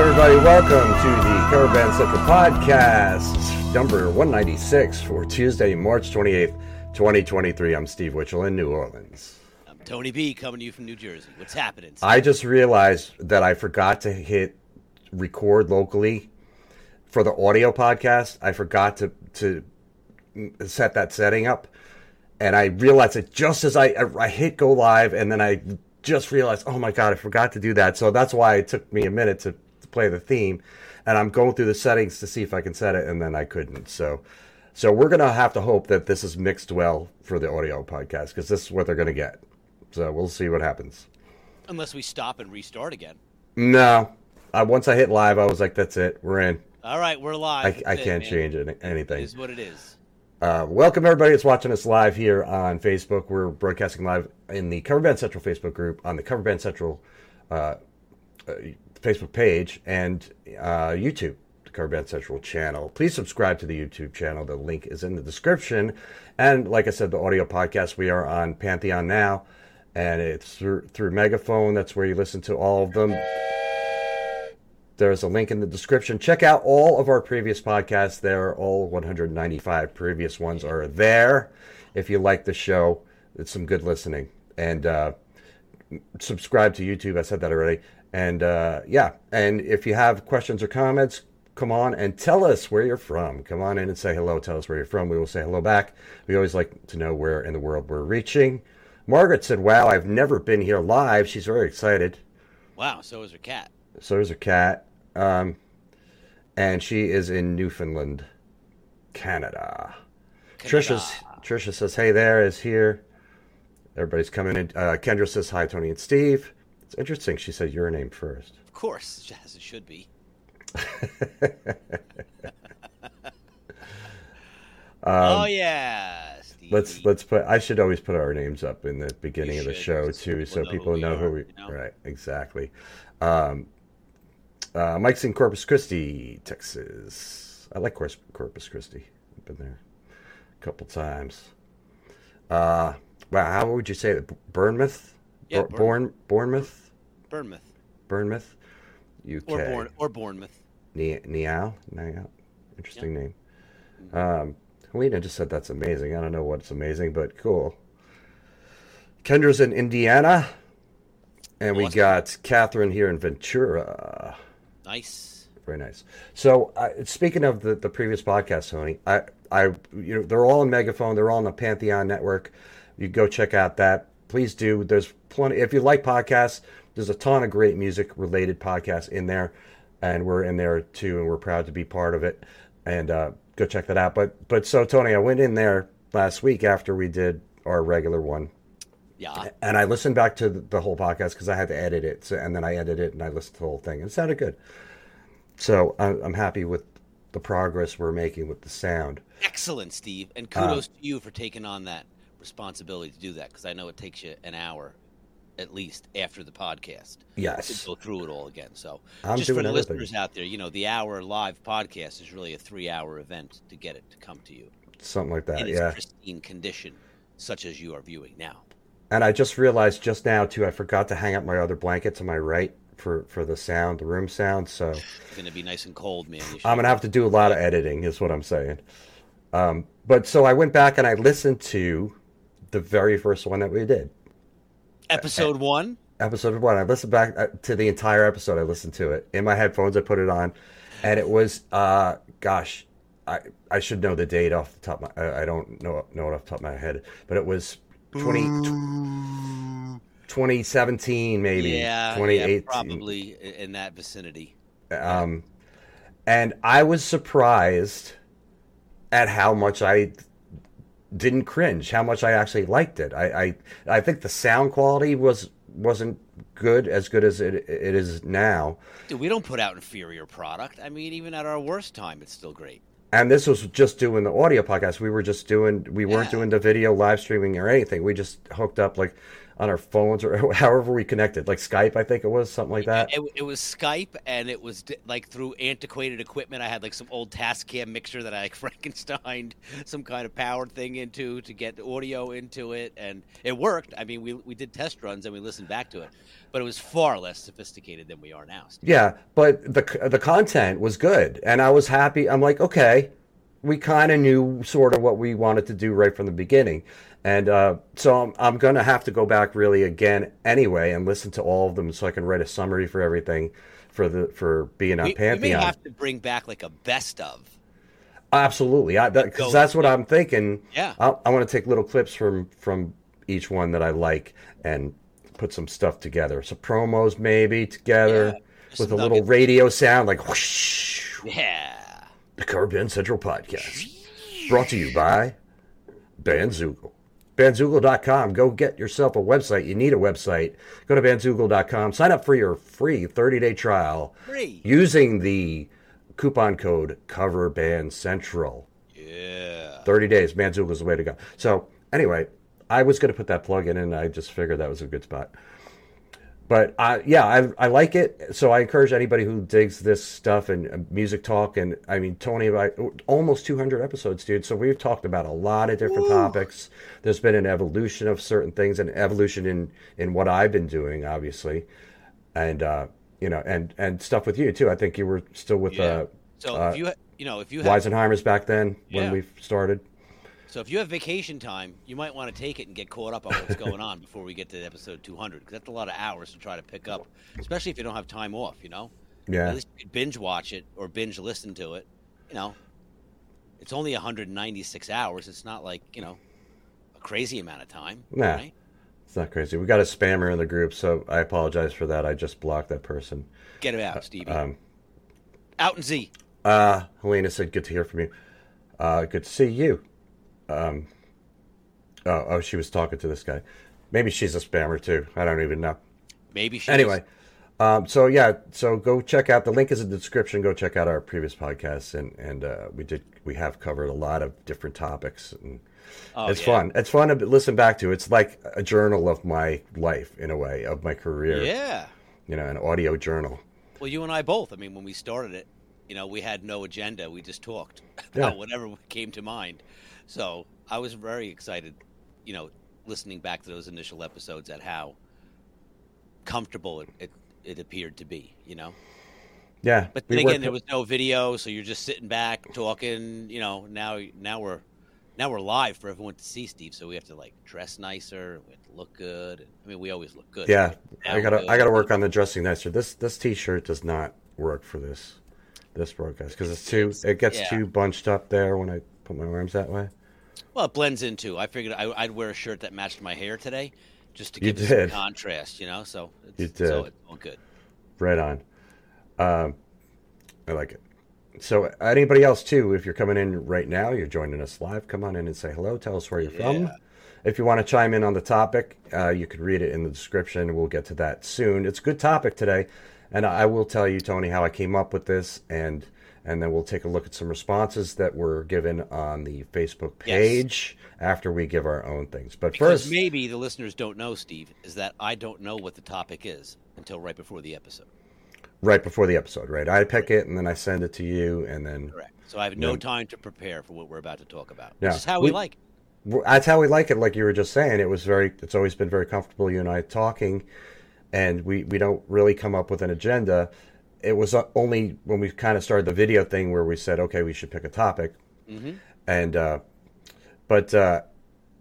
Everybody? Welcome to the Cover Band Central podcast, number 196 for Tuesday, March 28th, 2023. I'm Steve Witchell in New Orleans. I'm Tony B coming to you from New Jersey. What's happening? I just realized that I forgot to hit record locally for the audio podcast. I forgot to, to set that setting up. And I realized it just as I, I hit go live, and then I just realized, oh my god, I forgot to do that. So that's why it took me a minute to play the theme, and I'm going through the settings to see if I can set it, and then I couldn't. So, so we're gonna have to hope that this is mixed well for the audio podcast because this is what they're gonna get. So we'll see what happens. Unless we stop and restart again. No, uh, once I hit live, I was like, that's it, we're in. All right, we're live. I, I can't man. change it, anything. It is what it is. Uh, welcome everybody that's watching us live here on Facebook. We're broadcasting live in the Cover Band Central Facebook group on the Cover Band Central uh, uh, Facebook page and uh, YouTube, the Cover Band Central channel. Please subscribe to the YouTube channel. The link is in the description. And like I said, the audio podcast we are on Pantheon now, and it's through, through Megaphone. That's where you listen to all of them. There's a link in the description. Check out all of our previous podcasts. There, all 195 previous ones are there. If you like the show, it's some good listening. And uh, subscribe to YouTube. I said that already. And uh, yeah, and if you have questions or comments, come on and tell us where you're from. Come on in and say hello. Tell us where you're from. We will say hello back. We always like to know where in the world we're reaching. Margaret said, Wow, I've never been here live. She's very excited. Wow, so is her cat. So is her cat. Um, and she is in Newfoundland, Canada. Trisha's, Trisha says, Hey there, is here. Everybody's coming in. Uh, Kendra says, Hi, Tony and Steve. It's interesting. She said your name first. Of course, as it should be. oh yeah, Steve. Um, Let's let's put. I should always put our names up in the beginning You of the show too, so people know know who we we. are, you know? Right, exactly. Um, uh, Mike's in Corpus Christi, Texas. I like Corpus, Corpus Christi. I've been there a couple times. Uh, wow, how would you say it? Bournemouth? Yeah, Bourne, Bournemouth? Bournemouth Bournemouth? UK. or Bourne or Bournemouth. Ni- Niao? Niao? Interesting name. Um, Helena just said that's amazing. I don't know what's amazing, but cool. Kendra's in Indiana. And we Awesome. got Catherine here in Ventura. Nice. Very nice. So, uh, speaking of the, the previous podcast, Tony, I, I, you know, they're all in Megaphone. They're all on the Pantheon network. You go check out that. Please do. There's plenty. If you like podcasts, there's a ton of great music related podcasts in there, and we're in there too, and we're proud to be part of it. And uh, go check that out. But, but so Tony, I went in there last week after we did our regular one, Yeah. and I listened back to the, whole podcast because I had to edit it. So, and then I edited it and I listened to the whole thing. And it sounded good. So I'm, I'm happy with the progress we're making with the sound. Excellent, Steve, and Uh, kudos to you for taking on that responsibility to do that because I know it takes you an hour at least after the podcast to Yes. go through it all again. So I'm just for the everything. listeners out there, you know, the hour live podcast is really a three-hour event to get it to come to you Something like that. in Yeah. pristine condition, such as you are viewing now. And I just realized just now too, I forgot to hang up my other blanket to my right for, for the sound, the room sound. So It's going to be nice and cold, man. I'm going to have to do a lot of editing is what I'm saying. Um, but so I went back and I listened to the very first one that we did. Episode one. episode one. I listened back uh, to the entire episode. I listened to it in my headphones. I put it on, and it was, uh, gosh, I I should know the date off the top. Of my, I I don't know know it off the top of my head, but it was 20, 2017 maybe. yeah, twenty yeah, probably in that vicinity. Um, and I was surprised at how much I didn't cringe, how much I actually liked it. I, I, I think the sound quality was wasn't good as good as it, it is now. Dude, we don't put out inferior product. I mean, even at our worst time, it's still great. And this was just doing the audio podcast. We were just doing, we weren't Yeah. doing the video live streaming or anything. We just hooked up like on our phones or however we connected, like Skype, I think it was something like that. It, it was Skype, and it was like through antiquated equipment. I had like some old Tascam mixer that I like Frankenstein some kind of power thing into to get the audio into it, and it worked. I mean, we we did test runs and we listened back to it, but it was far less sophisticated than we are now. Yeah, but the the content was good, and I was happy. I'm like, okay, we kind of knew sort of what we wanted to do right from the beginning. And uh, so I'm, I'm going to have to go back really again anyway and listen to all of them so I can write a summary for everything for the for being on we, Pantheon. We may have to bring back like a best of. Absolutely, because that, that's what I'm thinking. Yeah, I, I want to take little clips from from each one that I like and put some stuff together. So promos maybe together yeah, with a little radio sound like whoosh. Yeah. The Band Central podcast brought to you by Bandzoogle. Bandzoogle.com. Go get yourself a website. You need a website. Go to bandzoogle.com. Sign up for your free 30 day trial Free. using the coupon code Cover Band Central. Yeah. 30 days. Bandzoogle is the way to go. So, anyway, I was going to put that plug in and I just figured that was a good spot. But I, yeah, I, I like it. So I encourage anybody who digs this stuff and uh, music talk. And I mean, Tony, about almost 200 episodes, dude. So we've talked about a lot of different Ooh. topics. There's been an evolution of certain things, and evolution in in what I've been doing, obviously, and uh, you know, and and stuff with you too. I think you were still with Yeah. uh, So uh, if you ha- you know if you have Weisenheimer's back then when we started. So if you have vacation time, you might want to take it and get caught up on what's going on before we get to episode 200 because that's a lot of hours to try to pick up, especially if you don't have time off. You know, Yeah. at least you could binge watch it or binge listen to it. You know, it's only 196 hours. It's not like you know a crazy amount of time. Nah. Right? It's not crazy. We got a spammer in the group, so I apologize for that. I just blocked that person. Get it out, Stevie. Um, out and Z. uh, Helena said, "Good to hear from you. Uh, good to see you." Um, oh, oh, she was talking to this guy. Maybe she's a spammer too. I don't even know. Maybe she. Anyway, um, so yeah, so go check out the link is in the description. Go check out our previous podcasts, and and uh, we did we have covered a lot of different topics, and Oh, it's yeah. fun. It's fun to listen back to. It's like a journal of my life in a way of my career. Yeah. You know, an audio journal. Well, you and I both. I mean, when we started it, you know, we had no agenda. We just talked Yeah. about whatever came to mind. So I was very excited, you know, listening back to those initial episodes at how comfortable it, it, it appeared to be, you know. Yeah, But we again, there was no video, so you're just sitting back talking. You know, now now we're now we're live for everyone to see, Steve. So we have to like dress nicer. We have to look good. I mean, we always look good. Yeah, I gotta. I gotta work on the dressing nicer. This this T-shirt does not work for this this broadcast because it's too it gets Yeah. too bunched up there when I put my arms that way. Well, it blends in too. I figured I, I'd wear a shirt that matched my hair today, just to You give it some contrast. You know, so it's, You So it's all good. Right on. Um, I like it. So anybody else too, if you're coming in right now, you're joining us live. Come on in and say hello. Tell us where you're from. If you want to chime in on the topic, uh, you could read it in the description. We'll get to that soon. It's a good topic today, and I will tell you, Tony, how I came up with this, and and then we'll take a look at some responses that were given on the Facebook Yes. page after we give our own things. But Because first, maybe the listeners don't know, Steve, is that I don't know what the topic is until right before the episode. right before the episode, right? I pick it and then I send it to you, and then Correct. So I have no Yeah. time to prepare for what we're about to talk about. Yeah. This is how we, We- like. it. That's how we like it. Like you were just saying, it was very. It's always been very comfortable. You and I talking, and we we don't really come up with an agenda. It was uh, only when we kind of started the video thing where we said, okay, we should pick a topic, Mm-hmm. and uh, but uh,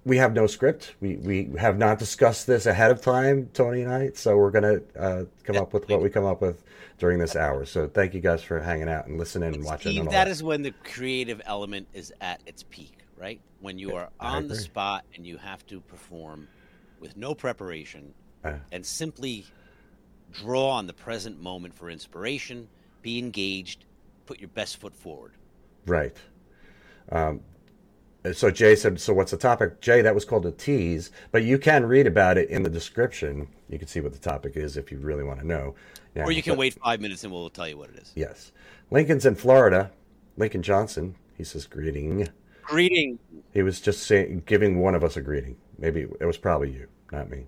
we have no script. We we have not discussed this ahead of time, Tony and I. So we're gonna uh, come up with what we come up with during this hour. So thank you guys for hanging out and listening and watching. Steve, and all that is when the creative element is at its peak, right? When you are on the spot and you have to perform with no preparation Uh. and simply draw on the present moment for inspiration, be engaged, put your best foot forward. Right. Um, so Jay said, "So what's the topic?" Jay, that was called a tease, but you can read about it in the description. You can see what the topic is if you really want to know. Or you can but- wait five minutes and we'll tell you what it is. Yes, Lincoln's in Florida. Lincoln Johnson. He says greeting. Greeting. He was just saying, giving one of us a greeting. Maybe it was probably you, not me.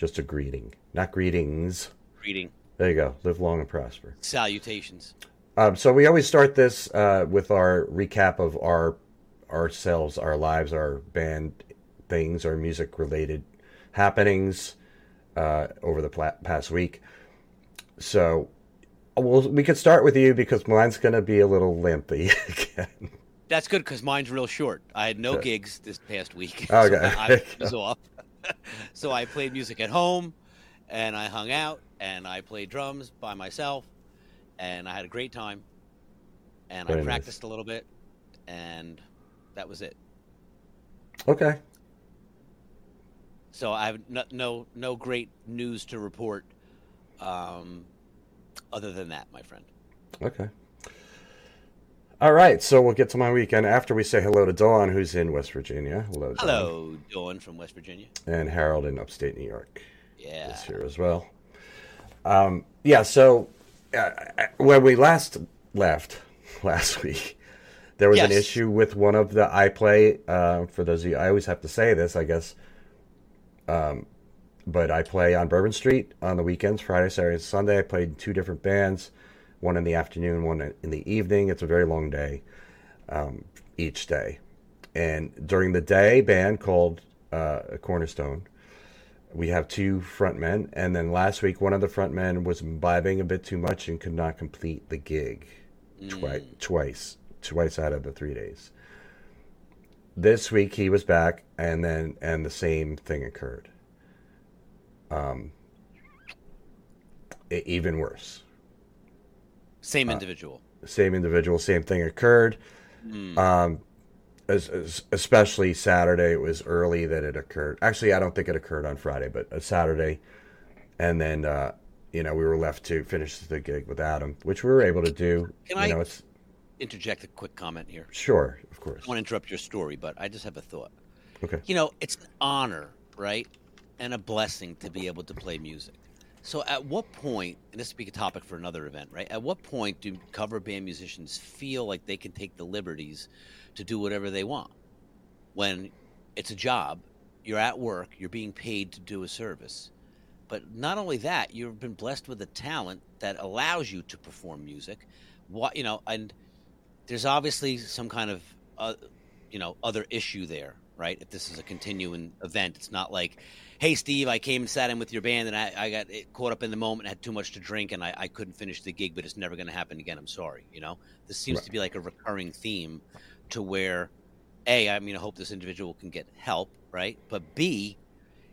Just a greeting, not greetings. Greeting. There you go. Live long and prosper. Salutations. Um, so we always start this uh, with our recap of our ourselves, our lives, our band things, our music related happenings uh, over the pla- past week. So well, we could start with you because mine's going to be a little lengthy again. That's good because mine's real short. I had no gigs this past week. Okay. so I was off. so I played music at home, and I hung out, and I played drums by myself, and I had a great time. And Very I nice. practiced a little bit, and that was it. Okay. So I have no no, no great news to report, um, other than that, my friend. Okay. All right, so we'll get to my weekend after we say hello to Dawn, who's in West Virginia. Hello, Dawn. Hello, Dawn from West Virginia. And Harold in upstate New York. Yeah. is here as well. Um, yeah, so uh, when we last left last week, there was an issue with one of the iPlay. Uh, for those of you, I always have to say this, I guess. Um, but I play on Bourbon Street on the weekends, Friday, Saturday, and Sunday. I played two different bands, one in the afternoon, one in the evening. It's a very long day um, each day. And during the day, band called uh, Cornerstone we have two front men, and then last week one of the front men was imbibing a bit too much and could not complete the gig twi- twice, twice out of the three days. This week he was back, and then and the same thing occurred. Um, even worse. Same individual. Same individual, same thing occurred. Um, as, as, especially Saturday, it was early that it occurred. Actually, I don't think it occurred on Friday, but a Saturday, and then uh, you know we were left to finish the gig without him, which we were able to do. Can you I- know, it's Interject a quick comment here. sure, of course. I want to interrupt your story, but I just have a thought. Okay. You know, it's an honor, right? And a blessing to be able to play music. So, at what point, and this would be a topic for another event, right? At what point do cover band musicians feel like they can take the liberties to do whatever they want? When it's a job, you're at work, you're being paid to do a service. But not only that, you've been blessed with a talent that allows you to perform music. What you know, and there's obviously some kind of uh, you know other issue there, right? If this is a continuing event, it's not like, hey, Steve, I came and sat in with your band and I, I got caught up in the moment, had too much to drink, and I, I couldn't finish the gig, but it's never going to happen again. I'm sorry. You know, this seems Right. to be like a recurring theme to where, a, I mean, I hope this individual can get help, right? But b,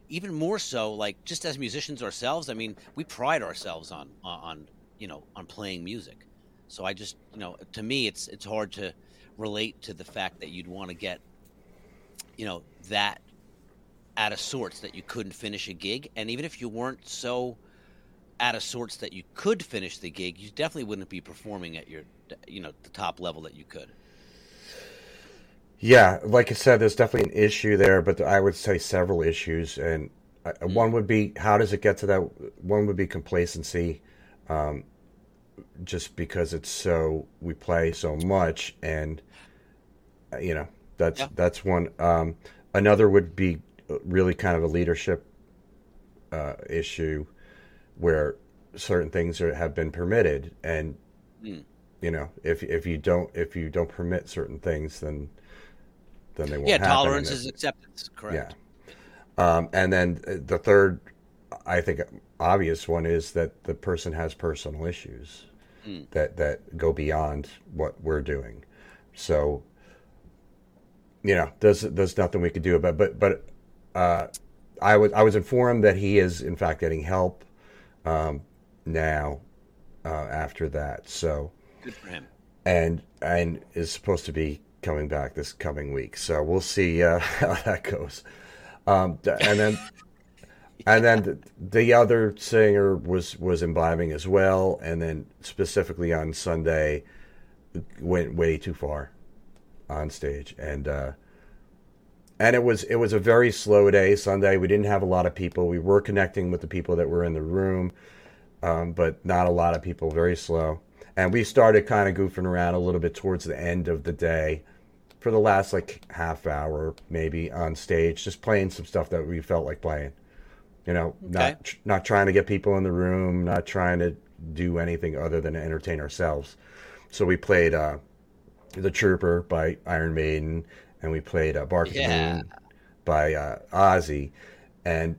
even more so, like just as musicians ourselves, I mean, we pride ourselves on on you know on playing music. So I just you know to me it's it's hard to relate to the fact that you'd want to get you know that out of sorts that you couldn't finish a gig, and even if you weren't so out of sorts that you could finish the gig, you definitely wouldn't be performing at your you know the top level that you could. Yeah, like I said, there's definitely an issue there, but I would say several issues, and uh, one would be how does it get to that? One would be complacency, um, just because it's so we play so much, and uh, you know that's Yeah. that's one. Um, another would be really kind of a leadership uh, issue, where certain things are, have been permitted, and Mm. you know if if you don't if you don't permit certain things, then then they won't. Yeah, tolerance is acceptance. Correct. yeah. Um, and then the third, I think, obvious one is that the person has personal issues Mm. that that go beyond what we're doing. So, you know, there's there's nothing we could do about. But but uh, I was I was informed that he is in fact getting help um, now uh, after that. So Good for him. and and is supposed to be coming back this coming week. So we'll see uh, how that goes. Um, and then and then the, the other singer was was imbibing as well, and then specifically on Sunday went way too far on stage, and uh, and it was it was a very slow day Sunday. We didn't have a lot of people. We were connecting with the people that were in the room, um, but not a lot of people. Very slow, and we started kind of goofing around a little bit towards the end of the day. For the last like half hour, maybe on stage, just playing some stuff that we felt like playing, You know, not Okay. not trying to get people in the room, not trying to do anything other than entertain ourselves. So we played uh, "The Trooper" by Iron Maiden, and we played uh, "Bark at the Moon" by uh, Ozzy, and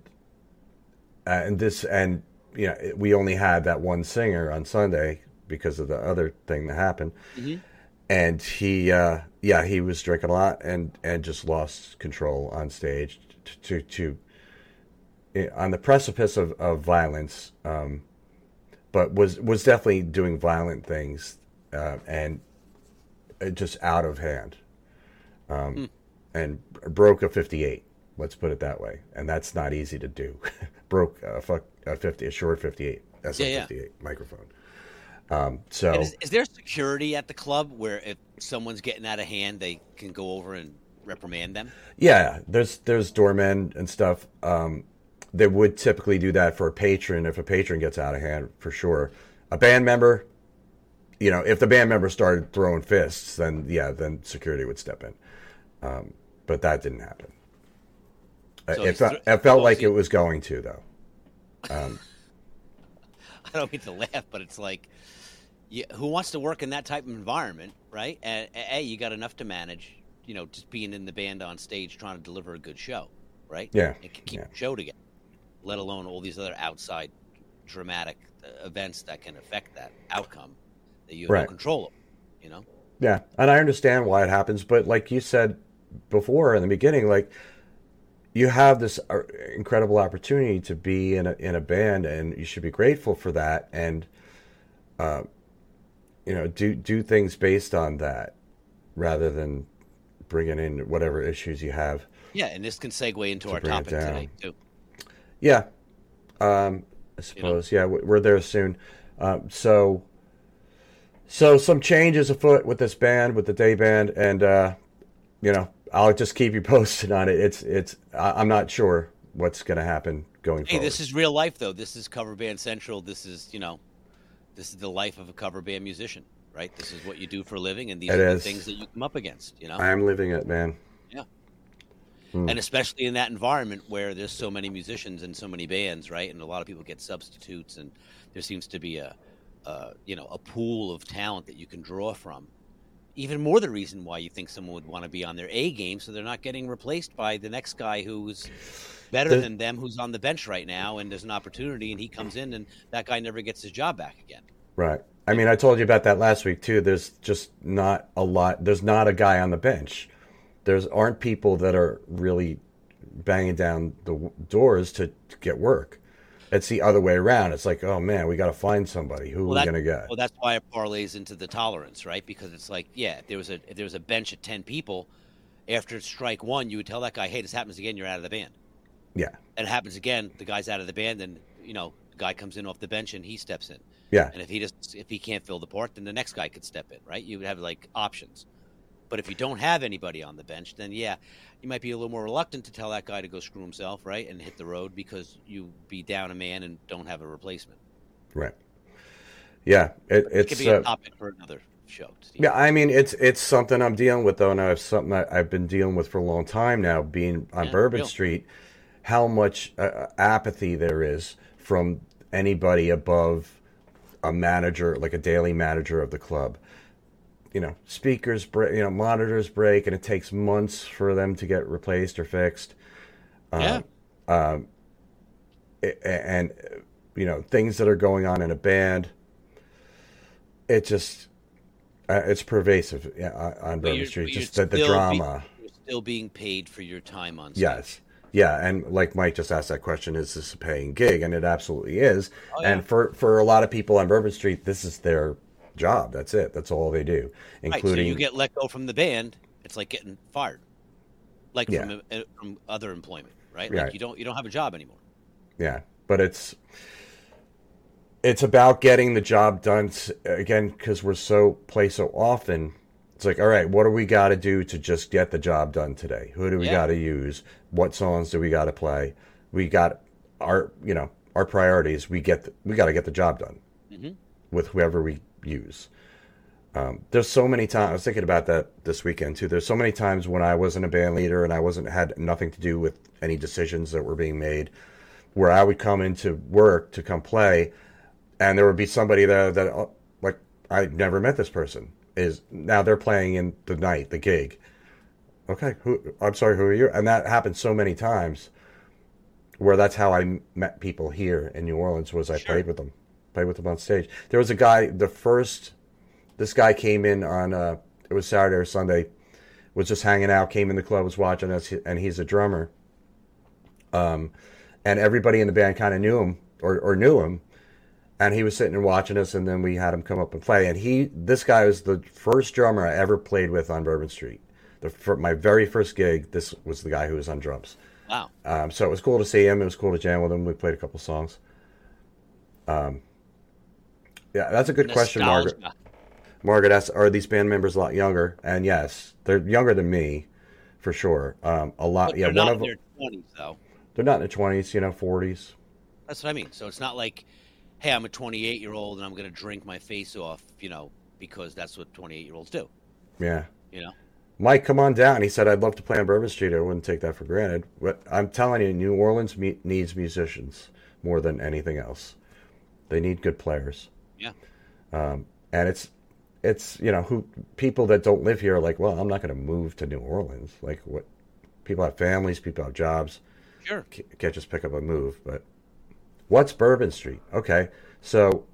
uh, and this and you know we only had that one singer on Sunday because of the other thing that happened, Mhm. and he uh, yeah he was drinking a lot and and just lost control on stage to to, to eh, on the precipice of, of violence, um, but was was definitely doing violent things uh, and uh, just out of hand, um, and broke a fifty eight. Let's put it that way, and that's not easy to do. broke a fuck a fifty a short fifty eight SM Yeah, yeah. fifty eight microphone. Um, so is, is there security at the club where if someone's getting out of hand, they can go over and reprimand them? Yeah, there's there's doormen and stuff. Um, they would typically do that for a patron if a patron gets out of hand, for sure. A band member, you know, if the band member started throwing fists, then yeah, then security would step in. Um, but that didn't happen. Uh, So it, felt, it felt like it was going to, though. I don't mean to laugh, but it's like, yeah, who wants to work in that type of environment, right? And a, you got enough to manage, you know, just being in the band on stage trying to deliver a good show, right? Yeah, and keep yeah. the show together. Let alone all these other outside dramatic uh, events that can affect that outcome that you have Right. no control over. You know, Yeah, and I understand why it happens, but like you said before in the beginning, like you have this uh, incredible opportunity to be in a in a band, and you should be grateful for that, and uh, you know, do do things based on that rather than bringing in whatever issues you have. yeah, and this can segue into our topic today too. Yeah, um, I suppose. Yeah, we- we're there soon. Um, so, so some changes afoot with this band, with the day band, and uh, you know, I'll just keep you posted on it. It's it's. I, I'm not sure what's going to happen going Hey, forward. Hey, this is real life though. This is cover band central. This is you know, this is the life of a cover band musician, right? This is what you do for a living, and these It are is. the things that you come up against. You know, I'm living it, man. Yeah. And especially in that environment where there's so many musicians and so many bands, right? And a lot of people get substitutes, and there seems to be a, uh, you know, a pool of talent that you can draw from. Even more the reason why you think someone would want to be on their A game, so they're not getting replaced by the next guy who's better The- than them, who's on the bench right now, and there's an opportunity, and he comes in, and that guy never gets his job back again. Right. I mean, I told you about that last week too. There's just not a lot. There's not a guy on the bench. There's aren't people that are really banging down the doors to, to get work. It's the other way around. It's like, oh man, we got to find somebody. Who are we gonna get? Well, that's why it parlays into the tolerance, right? Because it's like, yeah, if there was a if there was a bench of ten people, after strike one, you would tell that guy, "Hey, this happens again. You're out of the band." yeah, And it happens again. The guy's out of the band, and you know, the guy comes in off the bench and he steps in. yeah, And if he just if he can't fill the part, then the next guy could step in, right? You would have like options. But if you don't have anybody on the bench, then yeah, you might be a little more reluctant to tell that guy to go screw himself, right, and hit the road because you be down a man and don't have a replacement. right. Yeah, it, It could it's be a uh, topic for another show. Steve. yeah. I mean, it's it's something I'm dealing with though, and it's something that I've been dealing with for a long time now. Being on Yeah, Bourbon. Street, how much uh, apathy there is from anybody above a manager, like a daily manager of the club. You know, speakers break, you know, monitors break, and it takes months for them to get replaced or fixed. yeah. A- and you know things that are going on in a band. It just uh, it's pervasive yeah, on- Bourbon Street. Just the, the still be- drama. you're still being paid for your time on stage. Yes. Yeah, and like Mike just asked that question, is this a paying gig? And it absolutely is. Oh, yeah. And for for a lot of people on Bourbon Street, this is their job. That's it. That's all they do. Right, so Including you get let go from the band, it's like getting fired, like Yeah. from uh, from other employment, right? Right. You don't you don't have a job anymore. Yeah, but it's it's about getting the job done again because we're so play so often. It's like, all right, what do we got to do to just get the job done today? Who do we Yeah. got to use? What songs do we got to play? We got our, you know, our priorities. We get, the, we got to get the job done Mhm. with whoever we use. Um, there's so many times I was thinking about that this weekend too. There's so many times when I wasn't a band leader and I wasn't had nothing to do with any decisions that were being made where I would come into work to come play, and there would be somebody there that uh, like I never met this person. Is now they're playing in the night, the gig. Okay, who? I'm sorry, who are you? And that happened so many times, where that's how I met people here in New Orleans. Was I Sure. played with them, played with them on stage. There was a guy. The first, this guy came in on. Uh, it was Saturday or Sunday. Was just hanging out. Came in the club, was watching us, and he's a drummer. Um, and everybody in the band kind of knew him or, or knew him and he was sitting and watching us and then we had him come up and play and he this guy was the first drummer i ever played with on bourbon street the, my very first gig this was the guy who was on drums Wow. um, so it was cool to see him it was cool to jam with him we played a couple songs um, yeah that's a good question margaret margaret asks are these band members a lot younger and yes they're younger than me for sure um, a lot But yeah they're one not of in them their 20s, though. they're not in their 20s you know 40s That's what I mean. So it's not like, hey, I'm a 28 year old and I'm going to drink my face off, you know, because that's what 28 year olds do, yeah you know? Mike, come on down. He said, I'd love to play on Bourbon Street. I wouldn't take that for granted. But I'm telling you, New Orleans me- needs musicians more than anything else. They need good players. Yeah. Um, and it's, it's, you know, who people that don't live here are like, well, I'm not going to move to New Orleans. Like, what? People have families, people have jobs. Sure. Can't just pick up and move. But what's Bourbon Street? Okay. So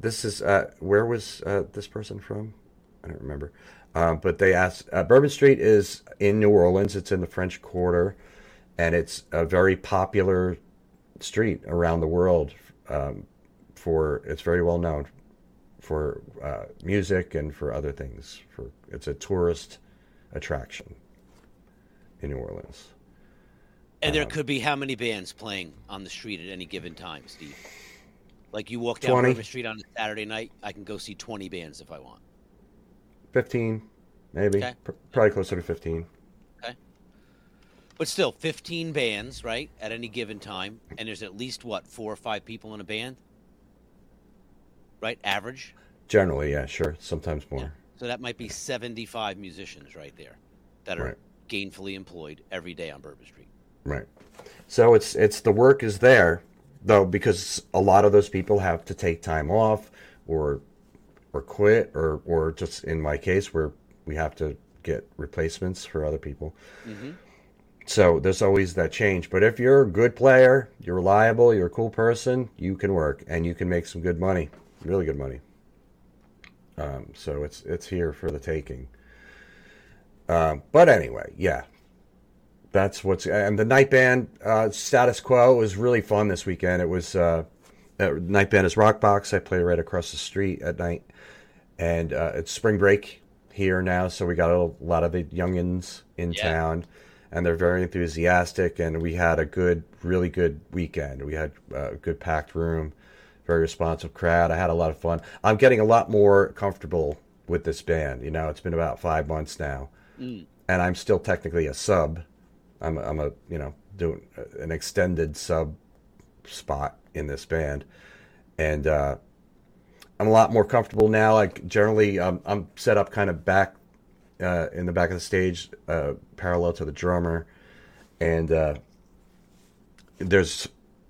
this is, uh, where was uh, this person from? I don't remember. Um, but they asked, uh, Bourbon Street is in New Orleans. It's in the French Quarter, and it's a very popular street around the world. Um, for it's very well known for uh, music and for other things. For it's a tourist attraction in New Orleans. And there Um, could be how many bands playing on the street at any given time, Steve? Like you walk down 20. Bourbon Street on a Saturday night, I can go see 20 bands if I want. Fifteen, maybe, Okay. Pr- probably closer to fifteen. Okay, But still, 15 bands, right, at any given time, and there's at least what four or five people in a band, right? Average. Generally, yeah, sure. Sometimes more. Yeah. So that might be 75 musicians right there that are Right. gainfully employed every day on Bourbon Street. Right. So it's it's the work is there though because a lot of those people have to take time off or or quit or or just in my case where we have to get replacements for other people. Mm-hmm. So there's always that change. But if you're a good player, you're reliable, you're a cool person, you can work and you can make some good money, really good money. Um, so it's it's here for the taking. Um, but anyway, yeah, that's what's and the night band uh, status quo was really fun this weekend. It was uh, uh, night band is Rockbox. I play right across the street at night, and uh, it's spring break here now, so we got a lot of the youngins in Yeah. town, and they're very enthusiastic. And we had a good, really good weekend. We had uh, a good packed room, very responsive crowd. I had a lot of fun. I'm getting a lot more comfortable with this band. You know, it's been about five months now, Mm. and I'm still technically a sub. I'm a, I'm a you know doing an extended sub spot in this band, and uh, I'm a lot more comfortable now. Like generally, um, I'm set up kind of back uh, in the back of the stage, uh, parallel to the drummer, and uh, there's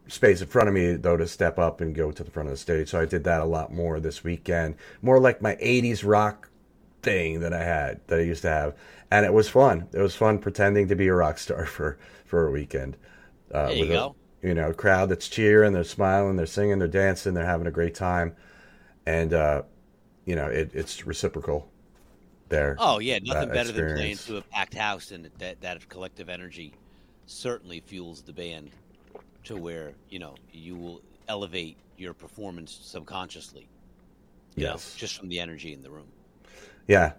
space in front of me though to step up and go to the front of the stage. So I did that a lot more this weekend, more like my '80s rock thing that I had that I used to have, and it was fun. It was fun pretending to be a rock star for for a weekend. Uh, There you with a- go. you know, crowd that's cheering, they're smiling, they're singing, they're dancing, they're having a great time, and uh, you know, it, it's reciprocal. There. Oh yeah, nothing that better than playing experience. to a packed house, and that that collective energy certainly fuels the band to where you know you will elevate your performance subconsciously. you know, Yes. just from the energy in the room. Yeah.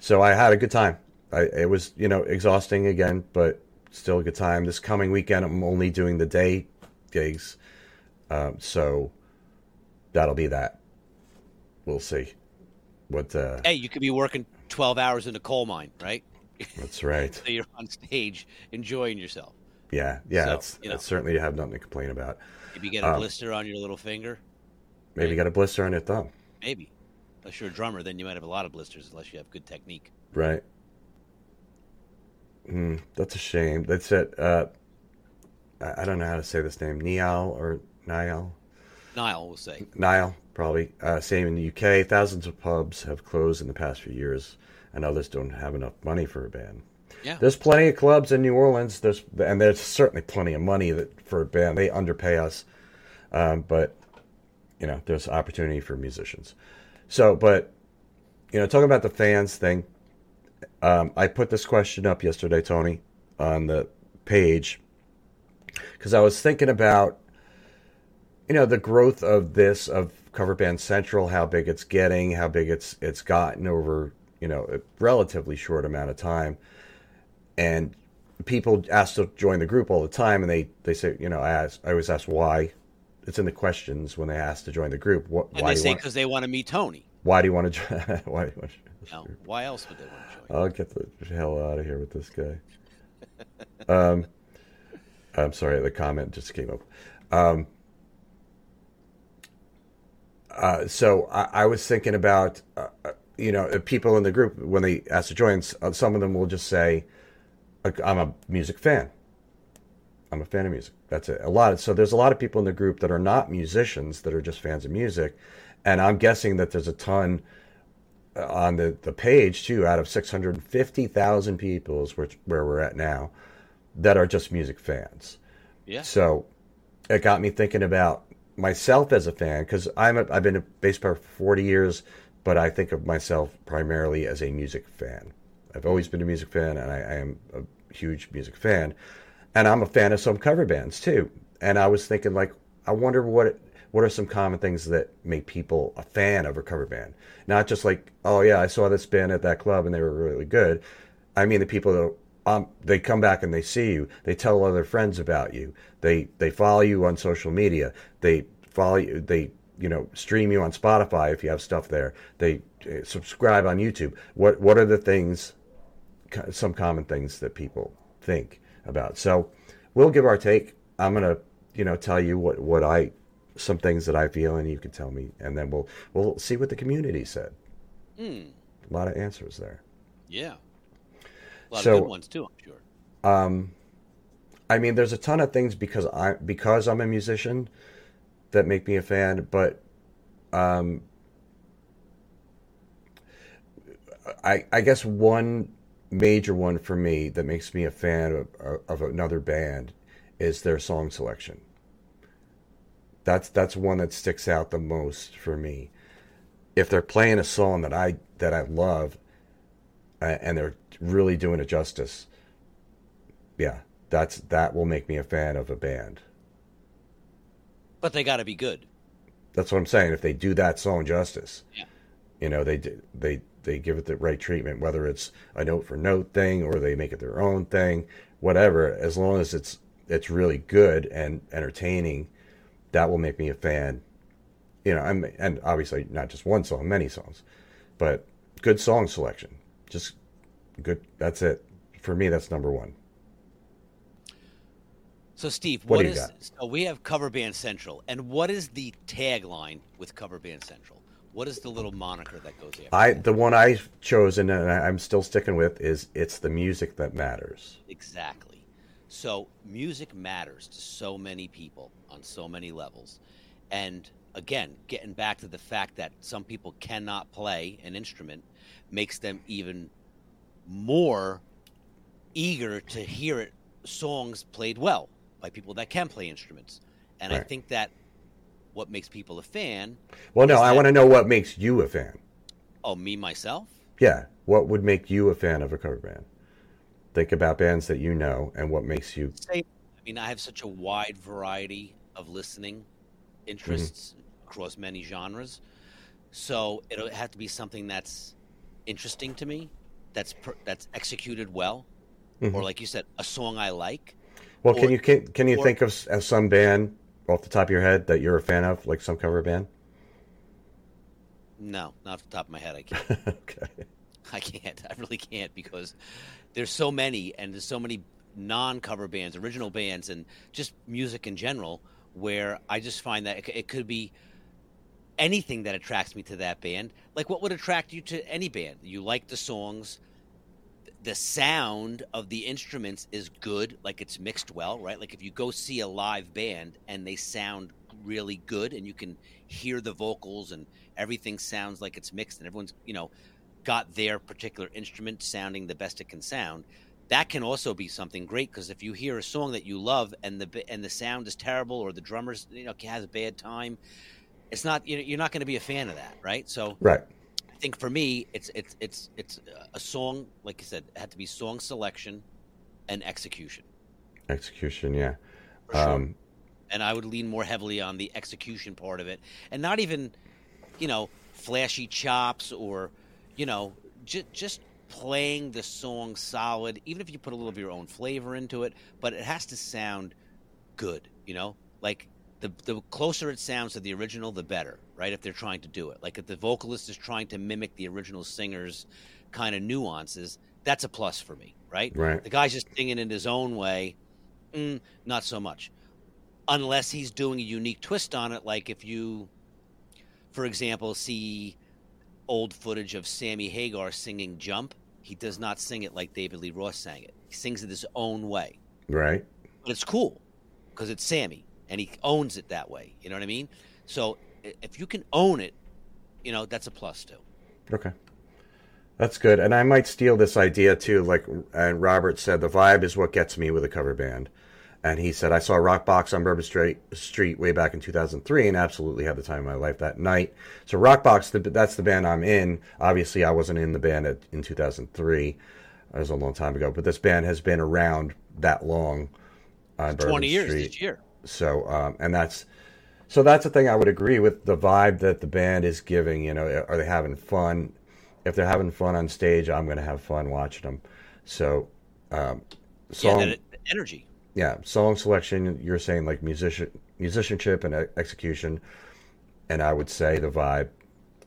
So I had a good time. I, it was, you know, exhausting again, but still a good time. This coming weekend, I'm only doing the day gigs. Um, so that'll be that. We'll see. What, uh, Hey, you could be working twelve hours in a coal mine, right? that's right. So you're on stage enjoying yourself. Yeah. Yeah. So, it's, you know. it's certainly you have nothing to complain about. If you get a Um, blister on your little finger, Maybe you got a blister on your thumb. maybe. Unless you're a drummer, then you might have a lot of blisters unless you have good technique. Right. Hmm, that's a shame. That's it. Uh, I don't know how to say this name, Niall or Niall. Niall we'll say. Niall, probably. Uh, same in the UK. Thousands of pubs have closed in the past few years, and others don't have enough money for a band. Yeah. There's plenty of clubs in New Orleans. There's and there's certainly plenty of money that for a band. They underpay us, um, but you know there's opportunity for musicians. So, but you know, talking about the fans thing, um, I put this question up yesterday, Tony, on the page because I was thinking about you know the growth of this of cover band central how big it's getting how big it's it's gotten over you know a relatively short amount of time and people ask to join the group all the time and they they say you know i ask i always ask why it's in the questions when they ask to join the group what And why they say because they want to meet Tony. why do you want to join why do you want to No, why else would they want to join? I'll get the hell out of here with this guy. Um, I'm sorry, the comment just came up. Um, uh, so I, I was thinking about, uh, uh, you know, people in the group when they ask to join, uh, some of them will just say, "Like, "I'm a music fan. I'm a fan of music." That's it. A lot. Of, so there's a lot of people in the group that are not musicians that are just fans of music, and I'm guessing that there's a ton uh, on the, the page too out of 650,000 people is which, where we're at now that are just music fans. Yeah. So it got me thinking about myself as a fan because I'm a, I've been a bass player for 40 years, but I think of myself primarily as a music fan. I've always been a music fan and I, I am a huge music fan. And I'm a fan of some cover bands too. And I was thinking like, I wonder what what are some common things that make people a fan of a cover band? Not just like, oh yeah, I saw this band at that club and they were really good. I mean the people that um, they come back and they see you. They tell other friends about you. They they follow you on social media. They follow you. They you know stream you on Spotify if you have stuff there. They uh, subscribe on YouTube. What what are the things? Some common things that people think about. So we'll give our take. I'm gonna you know tell you what what I some things that I feel and you can tell me, and then we'll we'll see what the community said. Hmm. A lot of answers there. Yeah. A lot So- of good ones too, I'm sure. Um, I mean, there's a ton of things because I because I'm a musician that make me a fan, but um, I I guess one major one for me that makes me a fan of, of another band is their song selection. That's that's one that sticks out the most for me. If they're playing a song that I that I love, uh, and they're really doing it justice, yeah, that's that will make me a fan of a band. But they got to be good. That's what I'm saying. If they do that song justice, Yeah. you know, they they they give it the right treatment, whether it's a note for note thing or they make it their own thing, whatever. As long as it's it's really good and entertaining, that will make me a fan. You know, I'm, and obviously not just one song, many songs, but good song selection, just good. That's it for me. That's number one. So, Steve, What what is? So we have Cover Band Central, and what is the tagline with Cover Band Central? What is the little moniker that goes after? I the one I've chosen and I- I'm still sticking with is it's the music that matters. Exactly. So music matters to so many people on so many levels. And again, getting back to the fact that some people cannot play an instrument makes them even more eager to hear it songs played well by people that can play instruments. And I think that what makes people a fan, Well, no, I that- want to know what makes you a fan. oh, me myself, Yeah, what would make you a fan of a cover band? Think about bands that you know and what makes you. I mean I have such a wide variety of listening interests across many genres. So it'll have to be something that's interesting to me, that's per, that's executed well, Mhm. or like you said, a song I like. Well, can you can, can you or- think of, of some band off the top of your head that you're a fan of, like some cover band? No, not off the top of my head, I can't. okay. I can't. I really can't because there's so many, and there's so many non-cover bands, original bands, and just music in general, where I just find that it, it could be anything that attracts me to that band. Like what would attract you to any band? You like the songs, the sound of the instruments is good, like it's mixed well, right? Like if you go see a live band and they sound really good and you can hear the vocals and everything sounds like it's mixed and everyone's, you know, got their particular instrument sounding the best it can sound. That can also be something great because if you hear a song that you love and the and the sound is terrible or the drummers you know has a bad time, it's not you know, you're not going to be a fan of that, right? So right think for me, it's it's it's it's a song. Like I said, it had to be song selection and execution. Execution, yeah. Sure. Um, and I would lean more heavily on the execution part of it, and not even, you know, flashy chops or, you know, just just playing the song solid. Even if you put a little of your own flavor into it, but it has to sound good. You know, like the the closer it sounds to the original, the better, right? If they're trying to do it, like if the vocalist is trying to mimic the original singer's kind of nuances, that's a plus for me, right? Right. The guy's just singing in his own way, mm, not so much, unless he's doing a unique twist on it. Like if you, for example, see old footage of Sammy Hagar singing "Jump," he does not sing it like David Lee Roth sang it. He sings it his own way. Right. But it's cool because it's Sammy and he owns it that way. You know what I mean? So if you can own it, you know that's a plus too. Okay, that's good. And I might steal this idea too. Like, and Robert said, the vibe is what gets me with a cover band. And he said, I saw Rockbox on Bourbon Street, Street way back in 2003 and absolutely had the time of my life that night. So, Rockbox, that's the band I'm in. Obviously, I wasn't in the band at, in 2003. That was a long time ago. But this band has been around that long on 20 Bourbon years Street. this year. So, um, and that's so that's the thing I would agree with the vibe that the band is giving. You know, are they having fun? If they're having fun on stage, I'm going to have fun watching them. So, um, song, yeah, energy. Yeah, song selection. You're saying like musician musicianship and execution, and I would say the vibe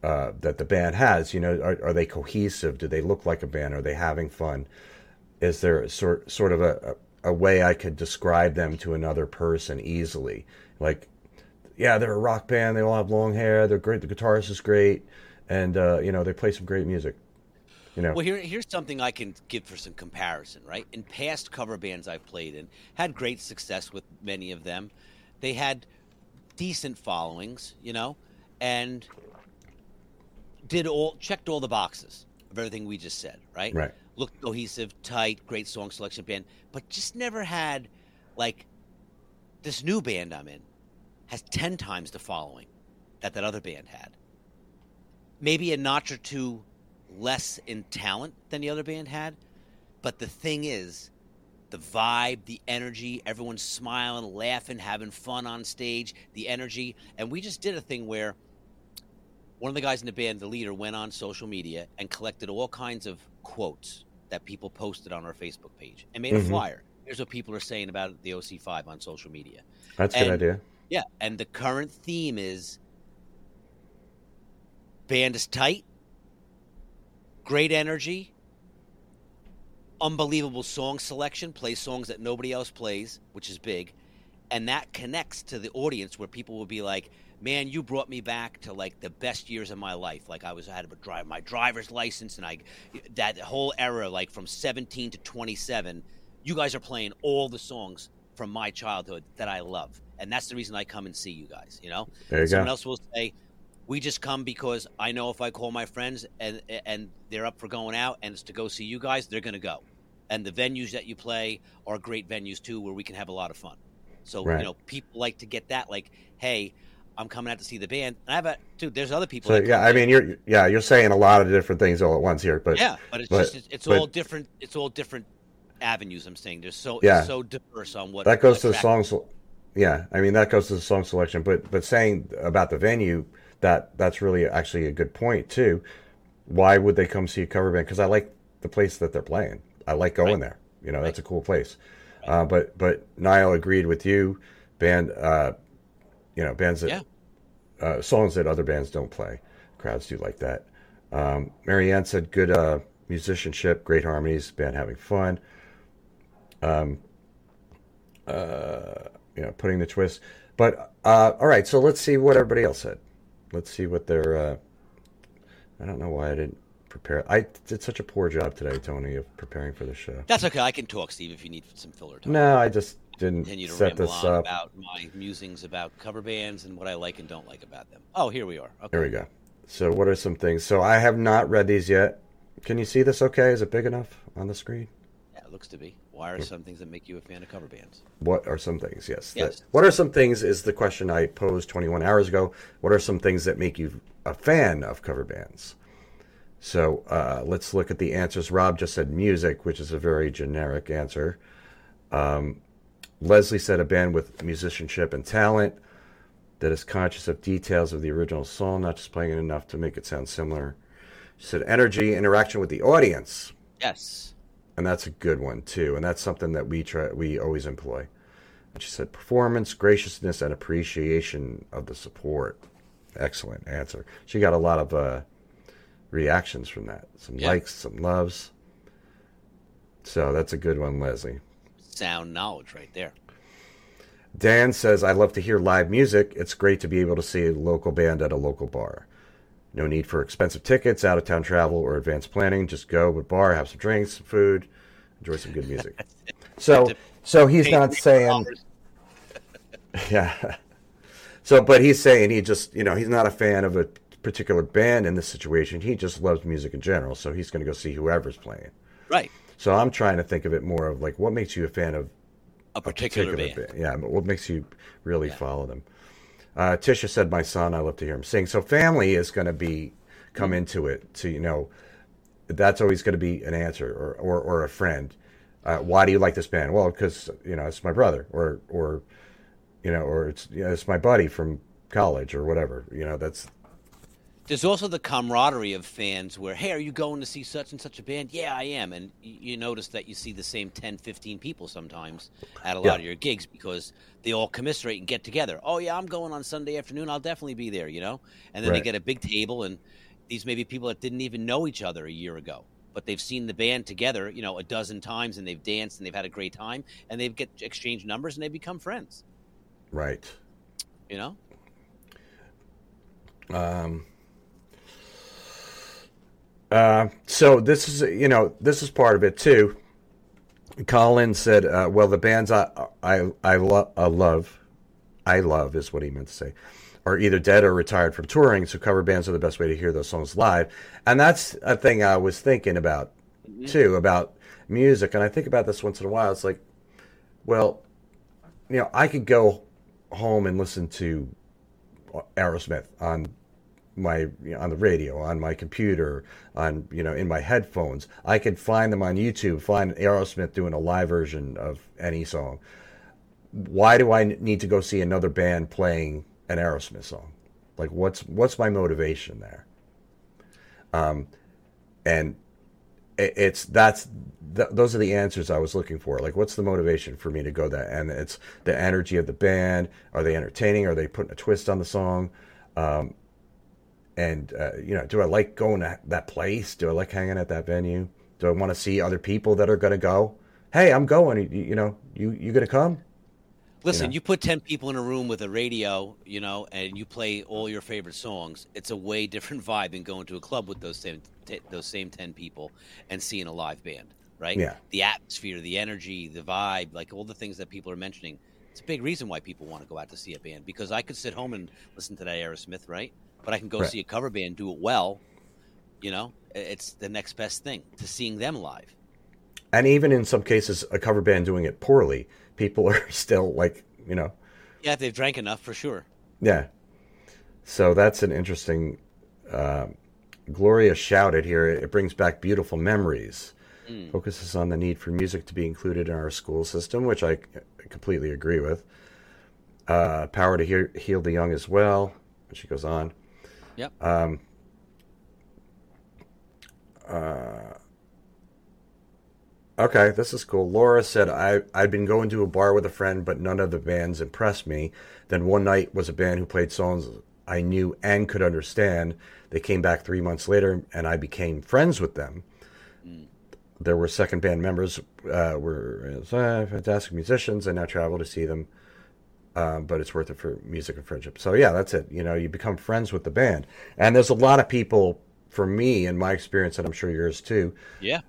uh, that the band has. You know, are, are, they cohesive? Do they look like a band? Are they having fun? Is there sort sort of a, a way I could describe them to another person easily. Like, yeah, they're a rock band. They all have long hair. They're great. The guitarist is great, and uh, you know they play some great music. You know. Well, here, here's something I can give for some comparison. Right, in past cover bands I've played in, had great success with many of them. They had decent followings, you know, and did all checked all the boxes of everything we just said. Right. Right looked cohesive, tight, great song selection band, but just never had like this new band I'm in has 10 times the following that that other band had. Maybe a notch or two less in talent than the other band had, but the thing is, the vibe, the energy, everyone's smiling, laughing, having fun on stage, the energy. And we just did a thing where one of the guys in the band, the leader, went on social media and collected all kinds of quotes that people posted on our Facebook page and made mm-hmm. a flyer. Here's what people are saying about the OC5 on social media. That's a good idea. Yeah, and the current theme is band is tight, great energy, unbelievable song selection, plays songs that nobody else plays, which is big, and that connects to the audience where people will be like, man, you brought me back to like the best years of my life. Like I was I had to drive my driver's license and I that whole era like from 17 to 27. You guys are playing all the songs from my childhood that I love. And that's the reason I come and see you guys, you know? There you Someone go. else will say, we just come because I know if I call my friends and and they're up for going out and it's to go see you guys, they're going to go. And the venues that you play are great venues too where we can have a lot of fun. So, right. you know, people like to get that like, hey, I'm coming out to see the band. And I have a dude. There's other people. So yeah, I mean, you're yeah, you're saying a lot of different things all at once here, but yeah, but it's but, just it's, it's but, all different. It's all different avenues. I'm saying there's so yeah. so diverse on what that goes to the songs. Yeah, I mean that goes to the song selection, but but saying about the venue that that's really actually a good point too. Why would they come see a cover band? Because I like the place that they're playing. I like going right. there. You know, right. that's a cool place. Right. Uh, but but Niall agreed with you. Band uh, you know, bands that yeah. uh, songs that other bands don't play. Crowds do like that. Um, Marianne said, "Good uh, musicianship, great harmonies, band having fun." Um, uh, you know, putting the twist. But uh, all right, so let's see what everybody else said. Let's see what their. Uh, I don't know why I didn't prepare. I did such a poor job today, Tony, of preparing for the show. That's okay. I can talk, Steve, if you need some filler time. No, I just didn't Continue to set ramble this on up. about my musings about cover bands and what I like and don't like about them. Oh, here we are. Okay. Here we go. So, what are some things? So, I have not read these yet. Can you see this okay? Is it big enough on the screen? Yeah, it looks to be. Why are some things that make you a fan of cover bands? What are some things? Yes. that- Yes. what are some things is the question I posed 21 hours ago. What are some things that make you a fan of cover bands? So uh, let's look at the answers. Rob just said music, which is a very generic answer. Um, Leslie said a band with musicianship and talent that is conscious of details of the original song, not just playing it enough to make it sound similar. She said energy, interaction with the audience Yes. And that's a good one too. And that's something that we try we always employ. And she said performance graciousness and appreciation of the support. Excellent answer. She got a lot of uh, reactions from that. Some Yeah. likes some loves. So that's a good one leslie. Sound knowledge right there. dan says i love to hear live music. It's great to be able to see a local band at a local bar no need for expensive tickets out of town travel or advanced planning just go to a bar have some drinks some food enjoy some good music so so he's not saying Yeah. So, but he's saying he just, you know, he's not a fan of a particular band in this situation. He just loves music in general. So he's going to go see whoever's playing. Right. So I'm trying to think of it more of like what makes you a fan of A a particular, band. Yeah, but what makes you really follow them? Uh, Tisha said, "My son, I love to hear him sing." So family is going to be come into it. To you know, that's always going to be an answer, or or, or a friend. Uh, why do you like this band? Well, because you know it's my brother, or or you know, or it's you know, it's my buddy from college, or whatever. You know, that's There's also the camaraderie of fans where, hey, are you going to see such and such a band? Yeah, I am. And you notice that you see the same 10, 15 people sometimes at a lot Yeah. of your gigs because they all commiserate and get together. Oh, yeah, I'm going on Sunday afternoon. I'll definitely be there, you know? And then they get a big table, and these may be people that didn't even know each other a year ago. But they've seen the band together, you know, a dozen times, and they've danced and they've had a great time, and they've get exchanged numbers and they become friends. right. You know, um, Uh, so this is you know this is part of it too. Colin said, uh, "Well, the bands I I I, lo- I love, I love is what he meant to say, are either dead or retired from touring. So cover bands are the best way to hear those songs live, and that's a thing I was thinking about too about music. And I think about this once in a while. It's like, well, you know, I could go home and listen to Aerosmith on my you know, on the radio, on my computer, on you know in my headphones. I could find them on YouTube. Find Aerosmith doing a live version of any song. Why do I need to go see another band playing an Aerosmith song? Like, what's what's my motivation there? Um, and it, it's that's th- those are the answers I was looking for. Like, what's the motivation for me to go that? And it's the energy of the band. Are they entertaining? Are they putting a twist on the song? Um, and uh, you know, do I like going to that place? Do I like hanging at that venue? Do I want to see other people that are going to go? Hey, I'm going. You, you know, you you going to come? Listen, know? you put 10 people in a room with a radio, you know, and you play all your favorite songs. It's a way different vibe than going to a club with those same t- those same 10 people and seeing a live band, right? Yeah. The atmosphere, the energy, the vibe, like all the things that people are mentioning. It's a big reason why people want to go out to see a band because I could sit home and listen to that Aerosmith, right? But I can go Right. see a cover band do it well, you know? It's the next best thing to seeing them live. And even in some cases, a cover band doing it poorly, people are still like, you know, Yeah, they've drank enough, for sure. Yeah. So that's an interesting. Uh, Gloria shouted here. It brings back beautiful memories. Focuses on the need for music to be included in our school system, which I completely agree with. Uh, power to hear, heal the young as well. And She goes on. Yep. Okay, this is cool. Laura said, I, I'd been going to a bar with a friend, but none of the bands impressed me. Then one night was a band who played songs I knew and could understand. They came back three months later, and I became friends with them. There were second band members, uh, were uh, fantastic musicians, and now travel to see them. Uh, but it's worth it for music and friendship. So yeah, that's it. You know, you become friends with the band, and there's a lot of people for me, in my experience, and I'm sure yours too, Yeah.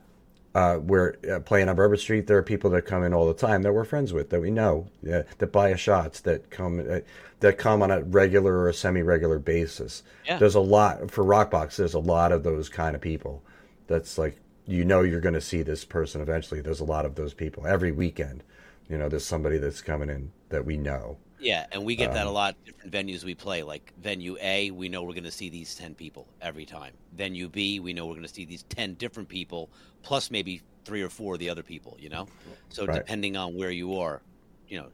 uh, we're uh, playing on Bourbon Street. There are people that come in all the time that we're friends with, that we know, uh, that buy us shots, that come uh, that come on a regular or a semi-regular basis. Yeah. There's a lot for Rockbox. There's a lot of those kind of people. That's like you know you're going to see this person eventually. There's a lot of those people every weekend. You know, there's somebody that's coming in that we know. Yeah, and we get Um, that a lot. Different venues we play, like venue A, we know we're going to see these ten people every time. Venue B, we know we're going to see these ten different people, plus maybe three or four of the other people. You know, so Right. depending on where you are, you know,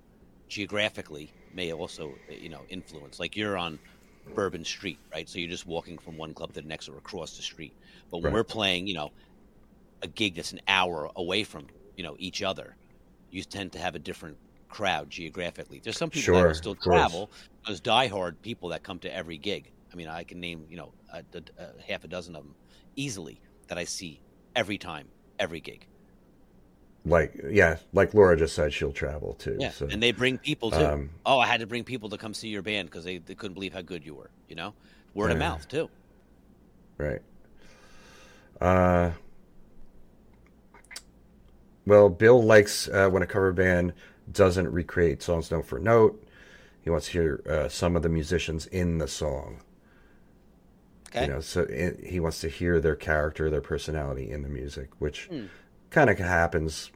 geographically may also you know influence. Like you're on Bourbon Street, right? So you're just walking from one club to the next or across the street. But when Right. we're playing, you know, a gig that's an hour away from you know each other, you tend to have a different crowd geographically. There's some people that Sure, will still travel. Those diehard people that come to every gig. I mean, I can name you know a, a, a half a dozen of them easily that I see every time, every gig. Like yeah, like Laura just said, she'll travel too. Yeah, so. and they bring people too. Um, oh, I had to bring people to come see your band because they, they couldn't believe how good you were. You know, word of mouth too. Right. Uh, well, Bill likes uh, when a cover band doesn't recreate songs note for note. He wants to hear uh, some of the musicians in the song. Okay. You know, so it, he wants to hear their character, their personality in the music, which Hmm. kind of happens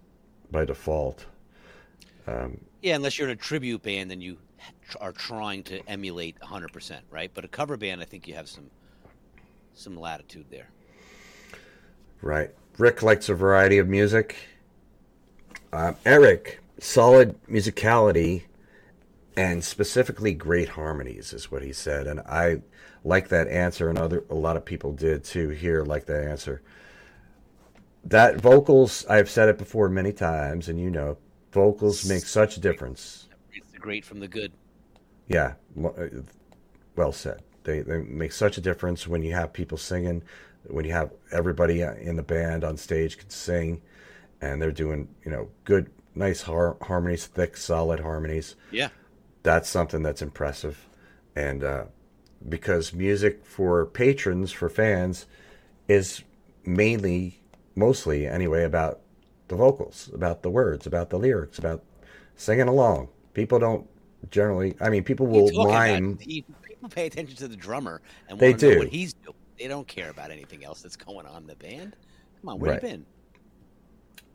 by default. Um, Yeah, unless you're in a tribute band, then you are trying to emulate 100%, right? But a cover band, I think you have some some latitude there. Right. Rick likes a variety of music. Um, Eric, solid musicality and specifically great harmonies is what he said. And I like that answer, and other a lot of people did too here like that answer. That vocals, I've said it before many times, and you know, vocals make such a difference. It's the great from the good. Yeah, uh, well said. They they make such a difference when you have people singing, when you have everybody in the band on stage can sing, and they're doing you know good, nice har- harmonies, thick, solid harmonies. Yeah. That's something that's impressive, and uh, because music for patrons, for fans, is mainly, mostly anyway, about the vocals, about the words, about the lyrics, about singing along. People don't generally. I mean, people will you talking about? mime. He- People pay attention to the drummer and They do. what he's doing. They don't care about anything else that's going on in the band. Come on, where Right. you been?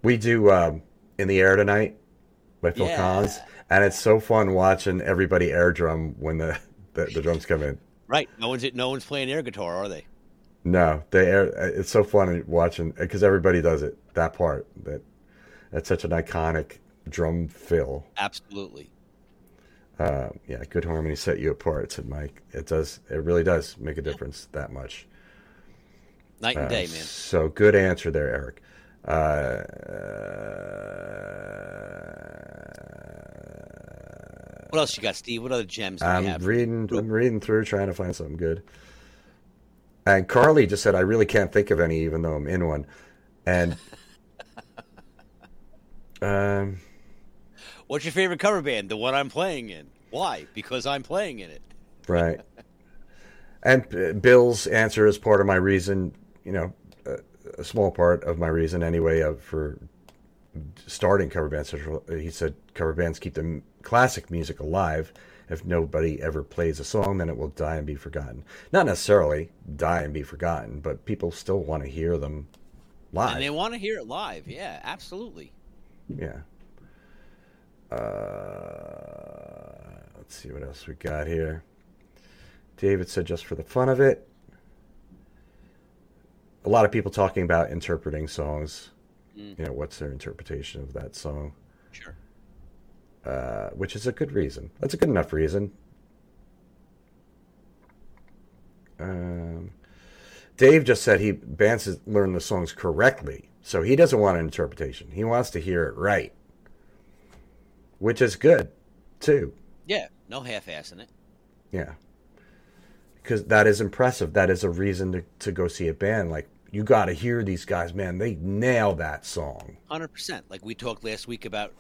We do um, in the air tonight by Phil Yeah. Collins, and it's so fun watching everybody air drum when the, the, the drums come in. Right. No one's no one's playing air guitar, are they? No, they air. It's so fun watching because everybody does it. That part that that's such an iconic drum fill. Absolutely. Uh, yeah, good harmony set you apart, said Mike. It does. It really does make a difference that much. Night and Uh, day, man. So good answer there, Eric. Uh, What else you got, Steve? What other gems do I'm have? reading. I'm reading through, trying to find something good. And Carly just said, "I really can't think of any, even though I'm in one." And um, What's your favorite cover band? The one I'm playing in. Why? Because I'm playing in it. right. And uh, Bill's answer is part of my reason. You know, a, small part of my reason, anyway, of for starting cover band central. He said cover bands keep the classic music alive. If nobody ever plays a song, then it will die and be forgotten. Not necessarily die and be forgotten, but people still want to hear them live. And they want to hear it live. Yeah, absolutely. Yeah. Uh, let's see what else we got here. David said just for the fun of it. A lot of people talking about interpreting songs. Mm. You know, what's their interpretation of that song? Sure. Uh, which is a good reason. That's a good enough reason. Um, Dave just said he bands has learned the songs correctly, so he doesn't want an interpretation. He wants to hear it right, which is good too. Yeah, no half-assing it. Yeah, because that is impressive. That is a reason to to go see a band. Like you got to hear these guys, man. They nail that song. Hundred percent. Like we talked last week about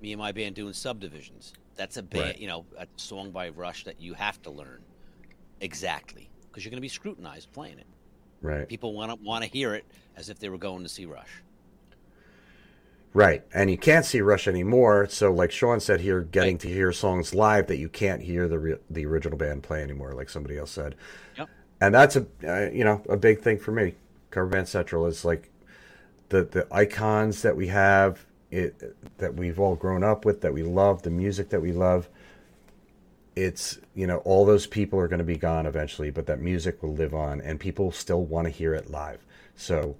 me and my band doing subdivisions. That's a band, Right. you know, a song by Rush that you have to learn exactly because you're going to be scrutinized playing it. Right. People want to want to hear it as if they were going to see Rush. Right. And you can't see Rush anymore. So, like Sean said here, getting Right. to hear songs live that you can't hear the re- the original band play anymore, like somebody else said. Yep. And that's a uh, you know a big thing for me. Cover Band Central is like the the icons that we have it that we've all grown up with that we love the music that we love. It's you know all those people are going to be gone eventually, but that music will live on, and people still want to hear it live. So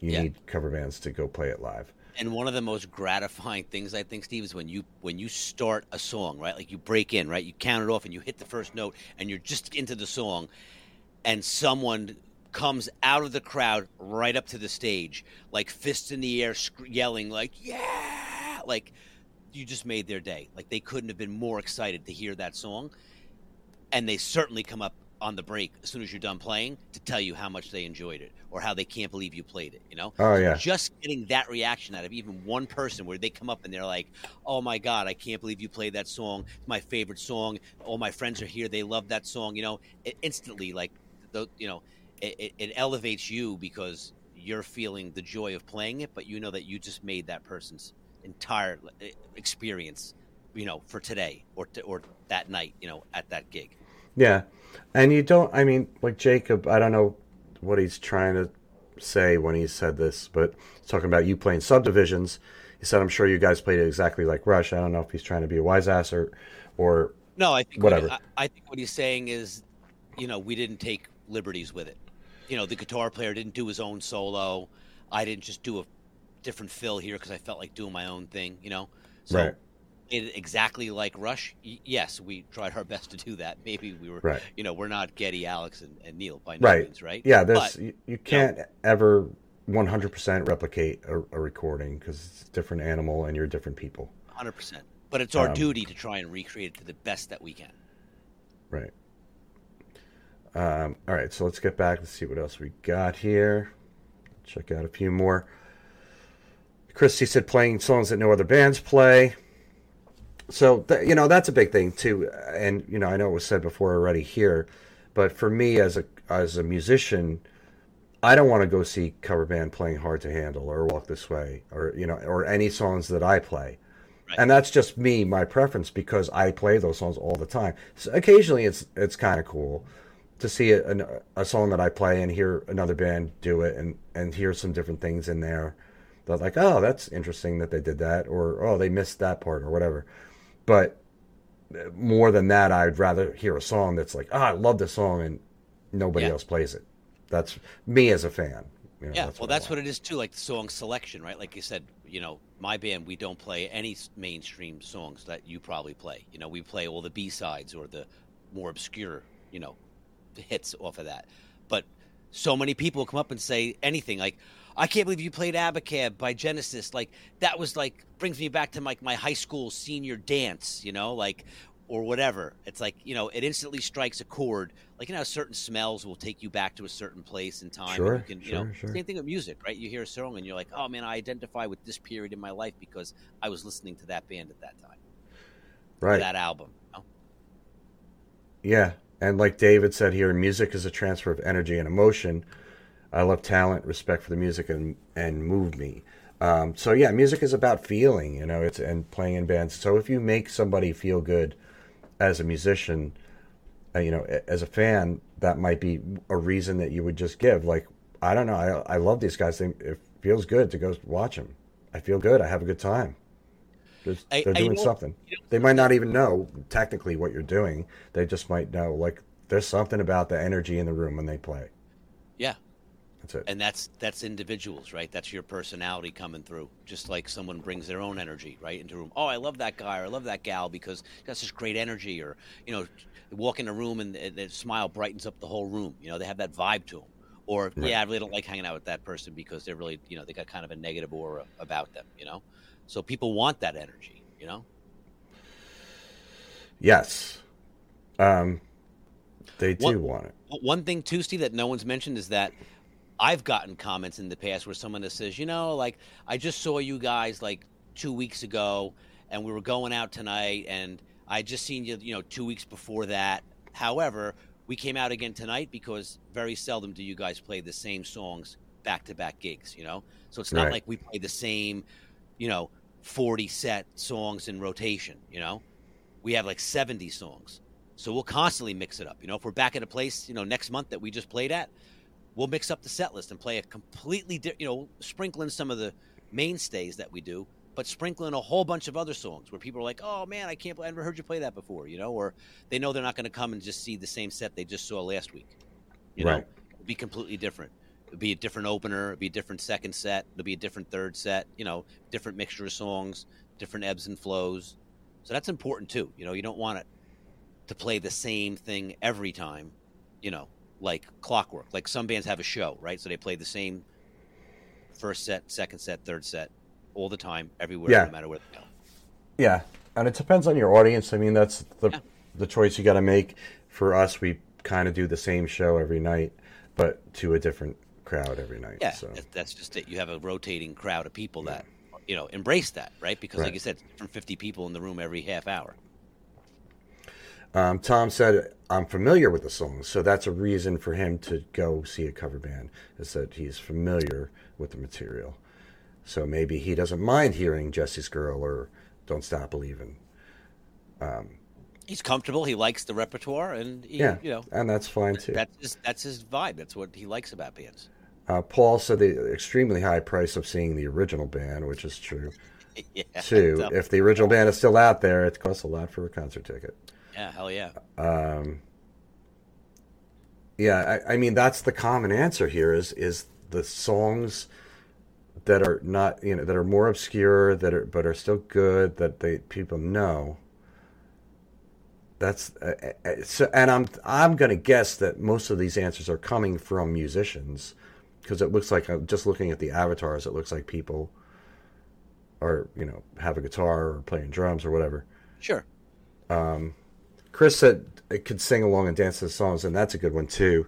you Yeah. need cover bands to go play it live. And one of the most gratifying things I think, Steve, is when you when you start a song, right? Like you break in, right? You count it off and you hit the first note, and you're just into the song, and someone comes out of the crowd right up to the stage, like fists in the air, sc- yelling, like "Yeah!" Like you just made their day. Like they couldn't have been more excited to hear that song, and they certainly come up on the break as soon as you're done playing to tell you how much they enjoyed it or how they can't believe you played it. You know? Oh yeah. just getting that reaction out of even one person where they come up and they're like, "Oh my god, I can't believe you played that song. It's my favorite song. All my friends are here. They love that song." You know, it instantly like the you know, it, it, it elevates you because you're feeling the joy of playing it, but you know that you just made that person's entire eh, experience, you know, for today or to, or that night, you know, at that gig. Yeah. And you don't, I mean, like Jacob, I don't know what he's trying to say when he said this, but he's talking about you playing subdivisions. He said, I'm sure you guys played it exactly like Rush. I don't know if he's trying to be a wise ass or, or No, I think Whatever. What, I, I think what he's saying is, you know, we didn't take liberties with it. You know, the guitar player didn't do his own solo. I didn't just do a different fill here because I felt like doing my own thing. You know, so Right. it exactly like Rush. Y- yes, we tried our best to do that. Maybe we were, Right. you know, we're not Geddy, Alex, and, and Neil by no Right. means, right? yeah, there's, But- you, you can't ever 100% replicate a, a recording because it's a different animal and you're different people. hundred percent. But it's our Um, duty to try and recreate it to the best that we can. Right. Um, all right, so let's get back. Let's see what else we got here. Check out a few more. Christy said playing songs that no other bands play. So th- you know that's a big thing too, and you know I know it was said before already here, but for me as a as a musician, I don't want to go see cover band playing Hard to Handle or Walk This Way or you know or any songs that I play. Right. And that's just me, my preference, because I play those songs all the time. So occasionally, it's it's kind of cool to see a, a song that I play and hear another band do it, and and hear some different things in there. That like, oh, that's interesting that they did that, or oh, they missed that part, or whatever. But uh, more than that, I'd rather hear a song that's like, oh, I love this song, and nobody Yeah. else plays it. That's me as a fan. You know, Yeah, that's well, what that's what it is too. Like the song selection, right? Like you said, you know, my band we don't play any mainstream songs that you probably play. You know, we play all the B sides or the more obscure, you know, hits off of that. But so many people come up and say anything like, "I can't believe you played Abacab by Genesis." Like that was like brings me back to like my high school senior dance. You know, like or whatever. It's like you know, it instantly strikes a chord. Like you know, certain smells will take you back to a certain place in time. Sure, you can, you know, sure, sure. same thing with music, right? You hear a song and you're like, oh man, I identify with this period in my life because I was listening to that band at that time, right. that album. you know? Yeah, and like David said here, music is a transfer of energy and emotion. I love talent, respect for the music, and and move me. Um, so yeah, music is about feeling, you know. It's and playing in bands. So if you make somebody feel good as a musician, uh, you know, as a fan, that might be a reason that you would just give. Like I don't know, I I love these guys. They, it feels good to go watch them. I feel good. I have a good time. I- they're doing something. They might not even know technically what you're doing. They just might know like there's something about the energy in the room when they play. Yeah, That's it. and that's that's individuals, right? That's your personality coming through. Just like someone brings their own energy right into a room. Oh, I love that guy or I love that gal because that's just great energy. Or you know, walk in a room and the the smile brightens up the whole room. You know, they have that vibe to them. Or Right. yeah, I really don't like hanging out with that person because they're really you know they got kind of a negative aura about them. You know, so people want that energy. You know. yes. Um, they do What- want it. One thing too, Steve, that no one's mentioned is that I've gotten comments in the past where someone that says, you know, like I just saw you guys like two weeks ago, and we were going out tonight, and I just seen you, you know, two weeks before that. However, we came out again tonight because very seldom do you guys play the same songs back to back gigs, you know? So it's not Right. like we play the same, you know, 40 set songs in rotation, you know? We have like 70 songs. So we'll constantly mix it up. You know, if we're back at a place, you know, next month that we just played at, we'll mix up the set list and play a completely different, you know, sprinkle in some of the mainstays that we do, but sprinkle in a whole bunch of other songs where people are like, "Oh man, I can't, believe I never heard you play that before," you know, or they know they're not going to come and just see the same set they just saw last week. You know, it'd be completely different. It'd be a different opener. It'd be a different second set. It'll be a different third set. You know, different mixture of songs, different ebbs and flows. So that's important too. You know, you don't want it to play the same thing every time. You know, like clockwork. Like some bands have a show, right? So they play the same first set, second set, third set all the time, everywhere, Yeah. no matter where they go. Yeah, and it depends on your audience. I mean, that's the Yeah. the choice you got to make. For us, we kind of do the same show every night, but to a different crowd every night. Yeah, So that's just it. You have a rotating crowd of people that you know embrace that, right? Because, like you said, from fifty people in the room every half hour. um, Tom said, "I'm familiar with the songs, so that's a reason for him to go see a cover band. Is that he's familiar with the material, so maybe he doesn't mind hearing Jesse's Girl or Don't Stop Believing. He's comfortable. He likes the repertoire, and he, Yeah, you know and that's fine too. that's his that's his vibe. That's what he likes about bands. Uh, Paul said the extremely high price of seeing the original band, which is true. yeah, Two, so- if the original band is still out there, it costs a lot for a concert ticket. yeah, hell yeah. Yeah, I, I mean that's the common answer here is is the songs that are not you know that are more obscure that are but are still good that they people know. That's uh, uh, so, and I'm I'm gonna guess that most of these answers are coming from musicians because it looks like uh, just looking at the avatars, it looks like people are you know have a guitar or playing drums or whatever. Sure. Um, Chris said it could sing along and dance to the songs, and that's a good one too.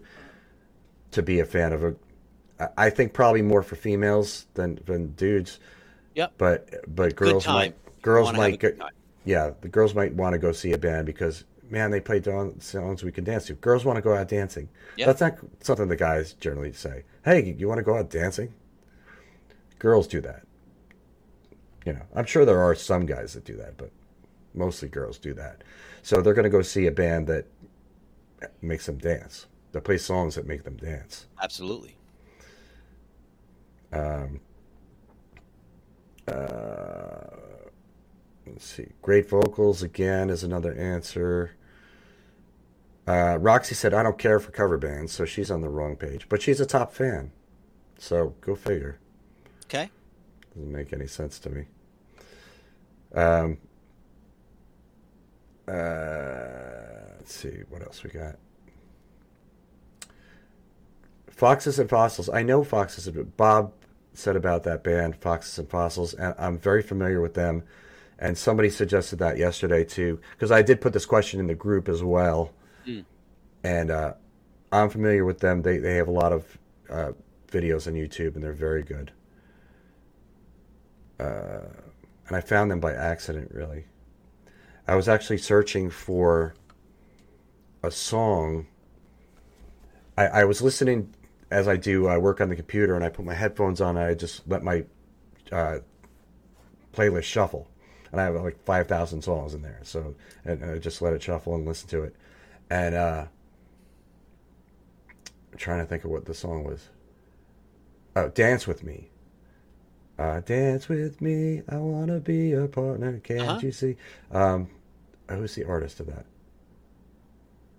To be a fan of a, I- think probably more for females than than dudes, Yep. but but girls might girls Wanna have a might go, yeah the girls might want to go see a band because man they play songs we can dance to. Girls want to go out dancing. Yeah. That's not something the guys generally say. Hey, you want to go out dancing? Girls do that. You know, I'm sure there are some guys that do that, but mostly girls do that. So they're going to go see a band that makes them dance. That plays songs that make them dance. Absolutely. Um, uh, let's see. Great vocals again is another answer. Uh, Roxy said, "I don't care for cover bands," so she's on the wrong page. But she's a top fan, so go figure. Okay. Doesn't make any sense to me. Um. Uh, let's see what else we got. Foxes and Fossils. I know Foxes. and- Bob said about that band, Foxes and Fossils, and I'm very familiar with them. And somebody suggested that yesterday too, because I did put this question in the group as well. And uh, I'm familiar with them. They they have a lot of uh, videos on YouTube, and they're very good. Uh, and I found them by accident, really. I was actually searching for a song. I, I was listening as I do. I work on the computer, and I put my headphones on. And I just let my uh, playlist shuffle, and I have like five thousand songs in there. So, and, and I just let it shuffle and listen to it. And uh, I'm trying to think of what the song was. Oh, "Dance with Me." Uh, dance with me, I wanna be your partner. Can't Uh-huh. you see? Um, who's the artist of that?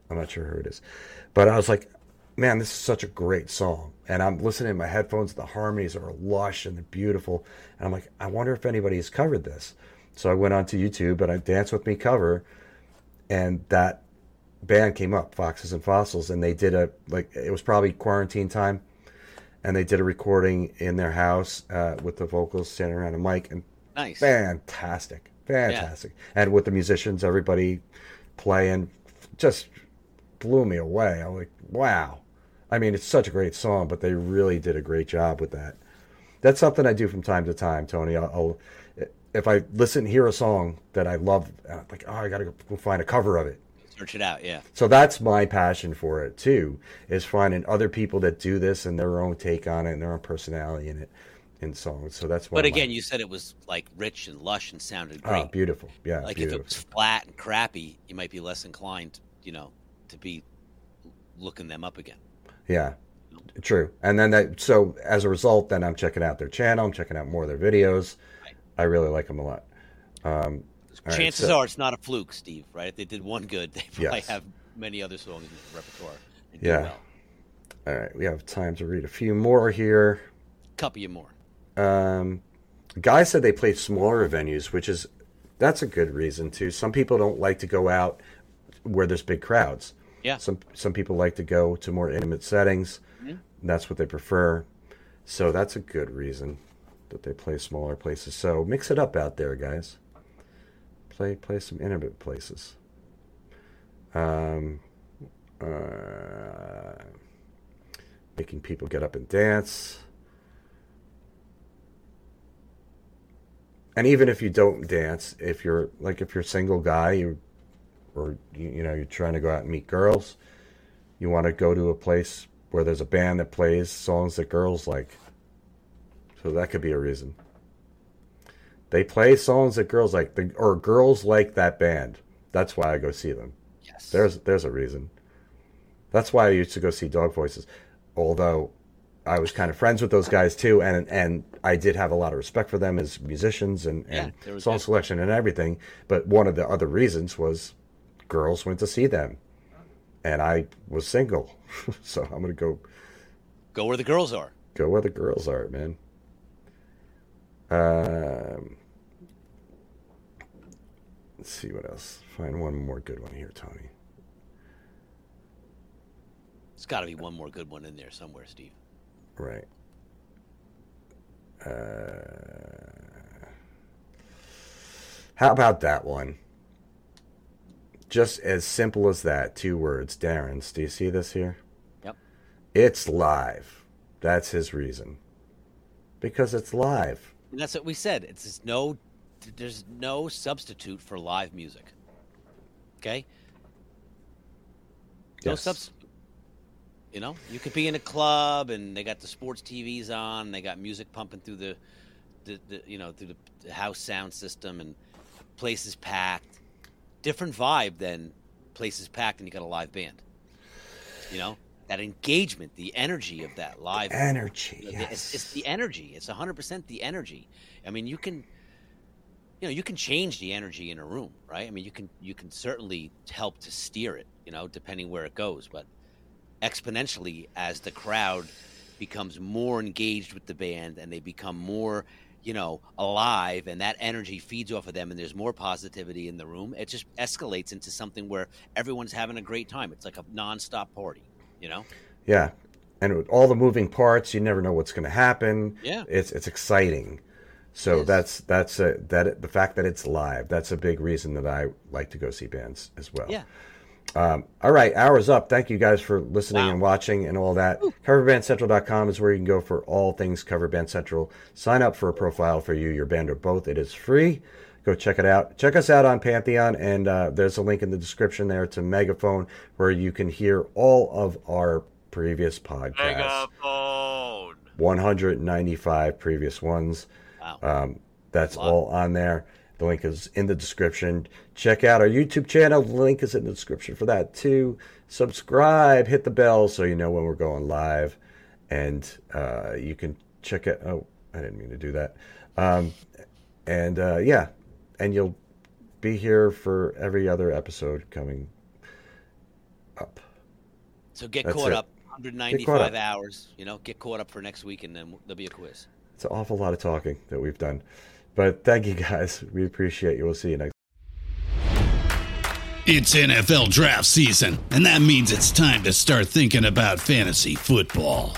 I'm not sure who it is, but I was like, man, this is such a great song. And I'm listening in my headphones. The harmonies are lush and they're beautiful. And I'm like, I wonder if anybody has covered this. So I went onto YouTube and I Dance with Me cover, and that band came up, Foxes and Fossils, and they did a like it was probably quarantine time, and they did a recording in their house uh, with the vocals standing around a mic, and Nice. fantastic, fantastic, and with the musicians, everybody playing, just blew me away. I'm like, wow. I mean, it's such a great song, but they really did a great job with that. That's something I do from time to time, Tony. I'll, I'll if I listen, hear a song that I love, uh, like, oh, I gotta go find a cover of it. Search it out. Yeah. So that's my passion for it too, is finding other people that do this and their own take on it and their own personality in it in songs. So that's why. But again, you said it was like rich and lush and sounded great. Oh, beautiful. Yeah. like beautiful. if it was flat and crappy, you might be less inclined, you know, to be looking them up again. Yeah, true. And then that, so as a result, then I'm checking out their channel. I'm checking out more of their videos. Right. I really like them a lot. Um, all right, Chances so- are it's not a fluke, Steve. Right? If they did one good, they probably Yes. have many other songs in the repertoire. Yeah. well. All right, we have time to read a few more here. couple you more. Um, guy said they play smaller venues, which is that's a good reason too. Some people don't like to go out where there's big crowds. Yeah. Some some people like to go to more intimate settings. Mhm. That's what they prefer. So that's a good reason that they play smaller places. So mix it up out there, guys. Play play some intimate places. Um, uh, making people get up and dance. And even if you don't dance, if you're like if you're a single guy, you or you, you know you're trying to go out and meet girls, you want to go to a place where there's a band that plays songs that girls like. So that could be a reason. They play songs that girls like, the, or girls like that band. That's why I go see them. Yes. There's there's a reason. That's why I used to go see Dog Voices, although I was kind of friends with those guys too, and and I did have a lot of respect for them as musicians and, and were song good. selection and everything. But one of the other reasons was girls went to see them, and I was single, so I'm gonna go Go where the girls are. go where the girls are, man. Um, let's see what else. Find one more good one here, Tony. It's got to be one more good one in there somewhere, Steve. Right. Uh, how about that one? Just as simple as that. Two words. Darren's. Do you see this here? Yep. It's live. That's his reason. Because it's live. And that's what we said. It's no, there's no substitute for live music. Okay. No Yes. substitute. You know, you could be in a club and they got the sports TVs on, and they got music pumping through the, the, the you know, through the, the house sound system, and places packed. Different vibe than places packed and you got a live band. You know, that engagement, the energy of that live Energy. you Yes. It's, it's the energy. It's 100% the energy. I mean, you can you know, you can change the energy in a room, right? I mean, you can you can certainly help to steer it, you know, depending where it goes, but exponentially as the crowd becomes more engaged with the band and they become more, you know, alive and that energy feeds off of them and there's more positivity in the room, it just escalates into something where everyone's having a great time. It's like a nonstop party, you know? Yeah, and with all the moving parts, you never know what's going to happen. Yeah. it's it's exciting. So Yes. that's that's a that the fact that it's live. That's a big reason that I like to go see bands as well. Yeah. Um, all right, hours up. Thank you guys for listening Wow. and watching and all that. Coverbandcentral.com is where you can go for all things Cover Band Central. Sign up for a profile for you, your band, or both. It is free. Go check it out. Check us out on Pantheon, and uh, there's a link in the description there to Megaphone where you can hear all of our previous podcasts. Megaphone. 195 previous ones. Wow. Um, that's all on there. The link is in the description. Check out our YouTube channel. The link is in the description for that too. Subscribe, hit the bell so you know when we're going live, and uh, you can check it. Oh, I didn't mean to do that. Um, and uh, yeah, and you'll be here for every other episode coming up. So get That's caught it. up. 195 caught up. hours. You know, get caught up for next week, and then there'll be a quiz. It's an awful lot of talking that we've done, but thank you guys. We appreciate you. We'll see you next. It's NFL draft season, and that means it's time to start thinking about fantasy football.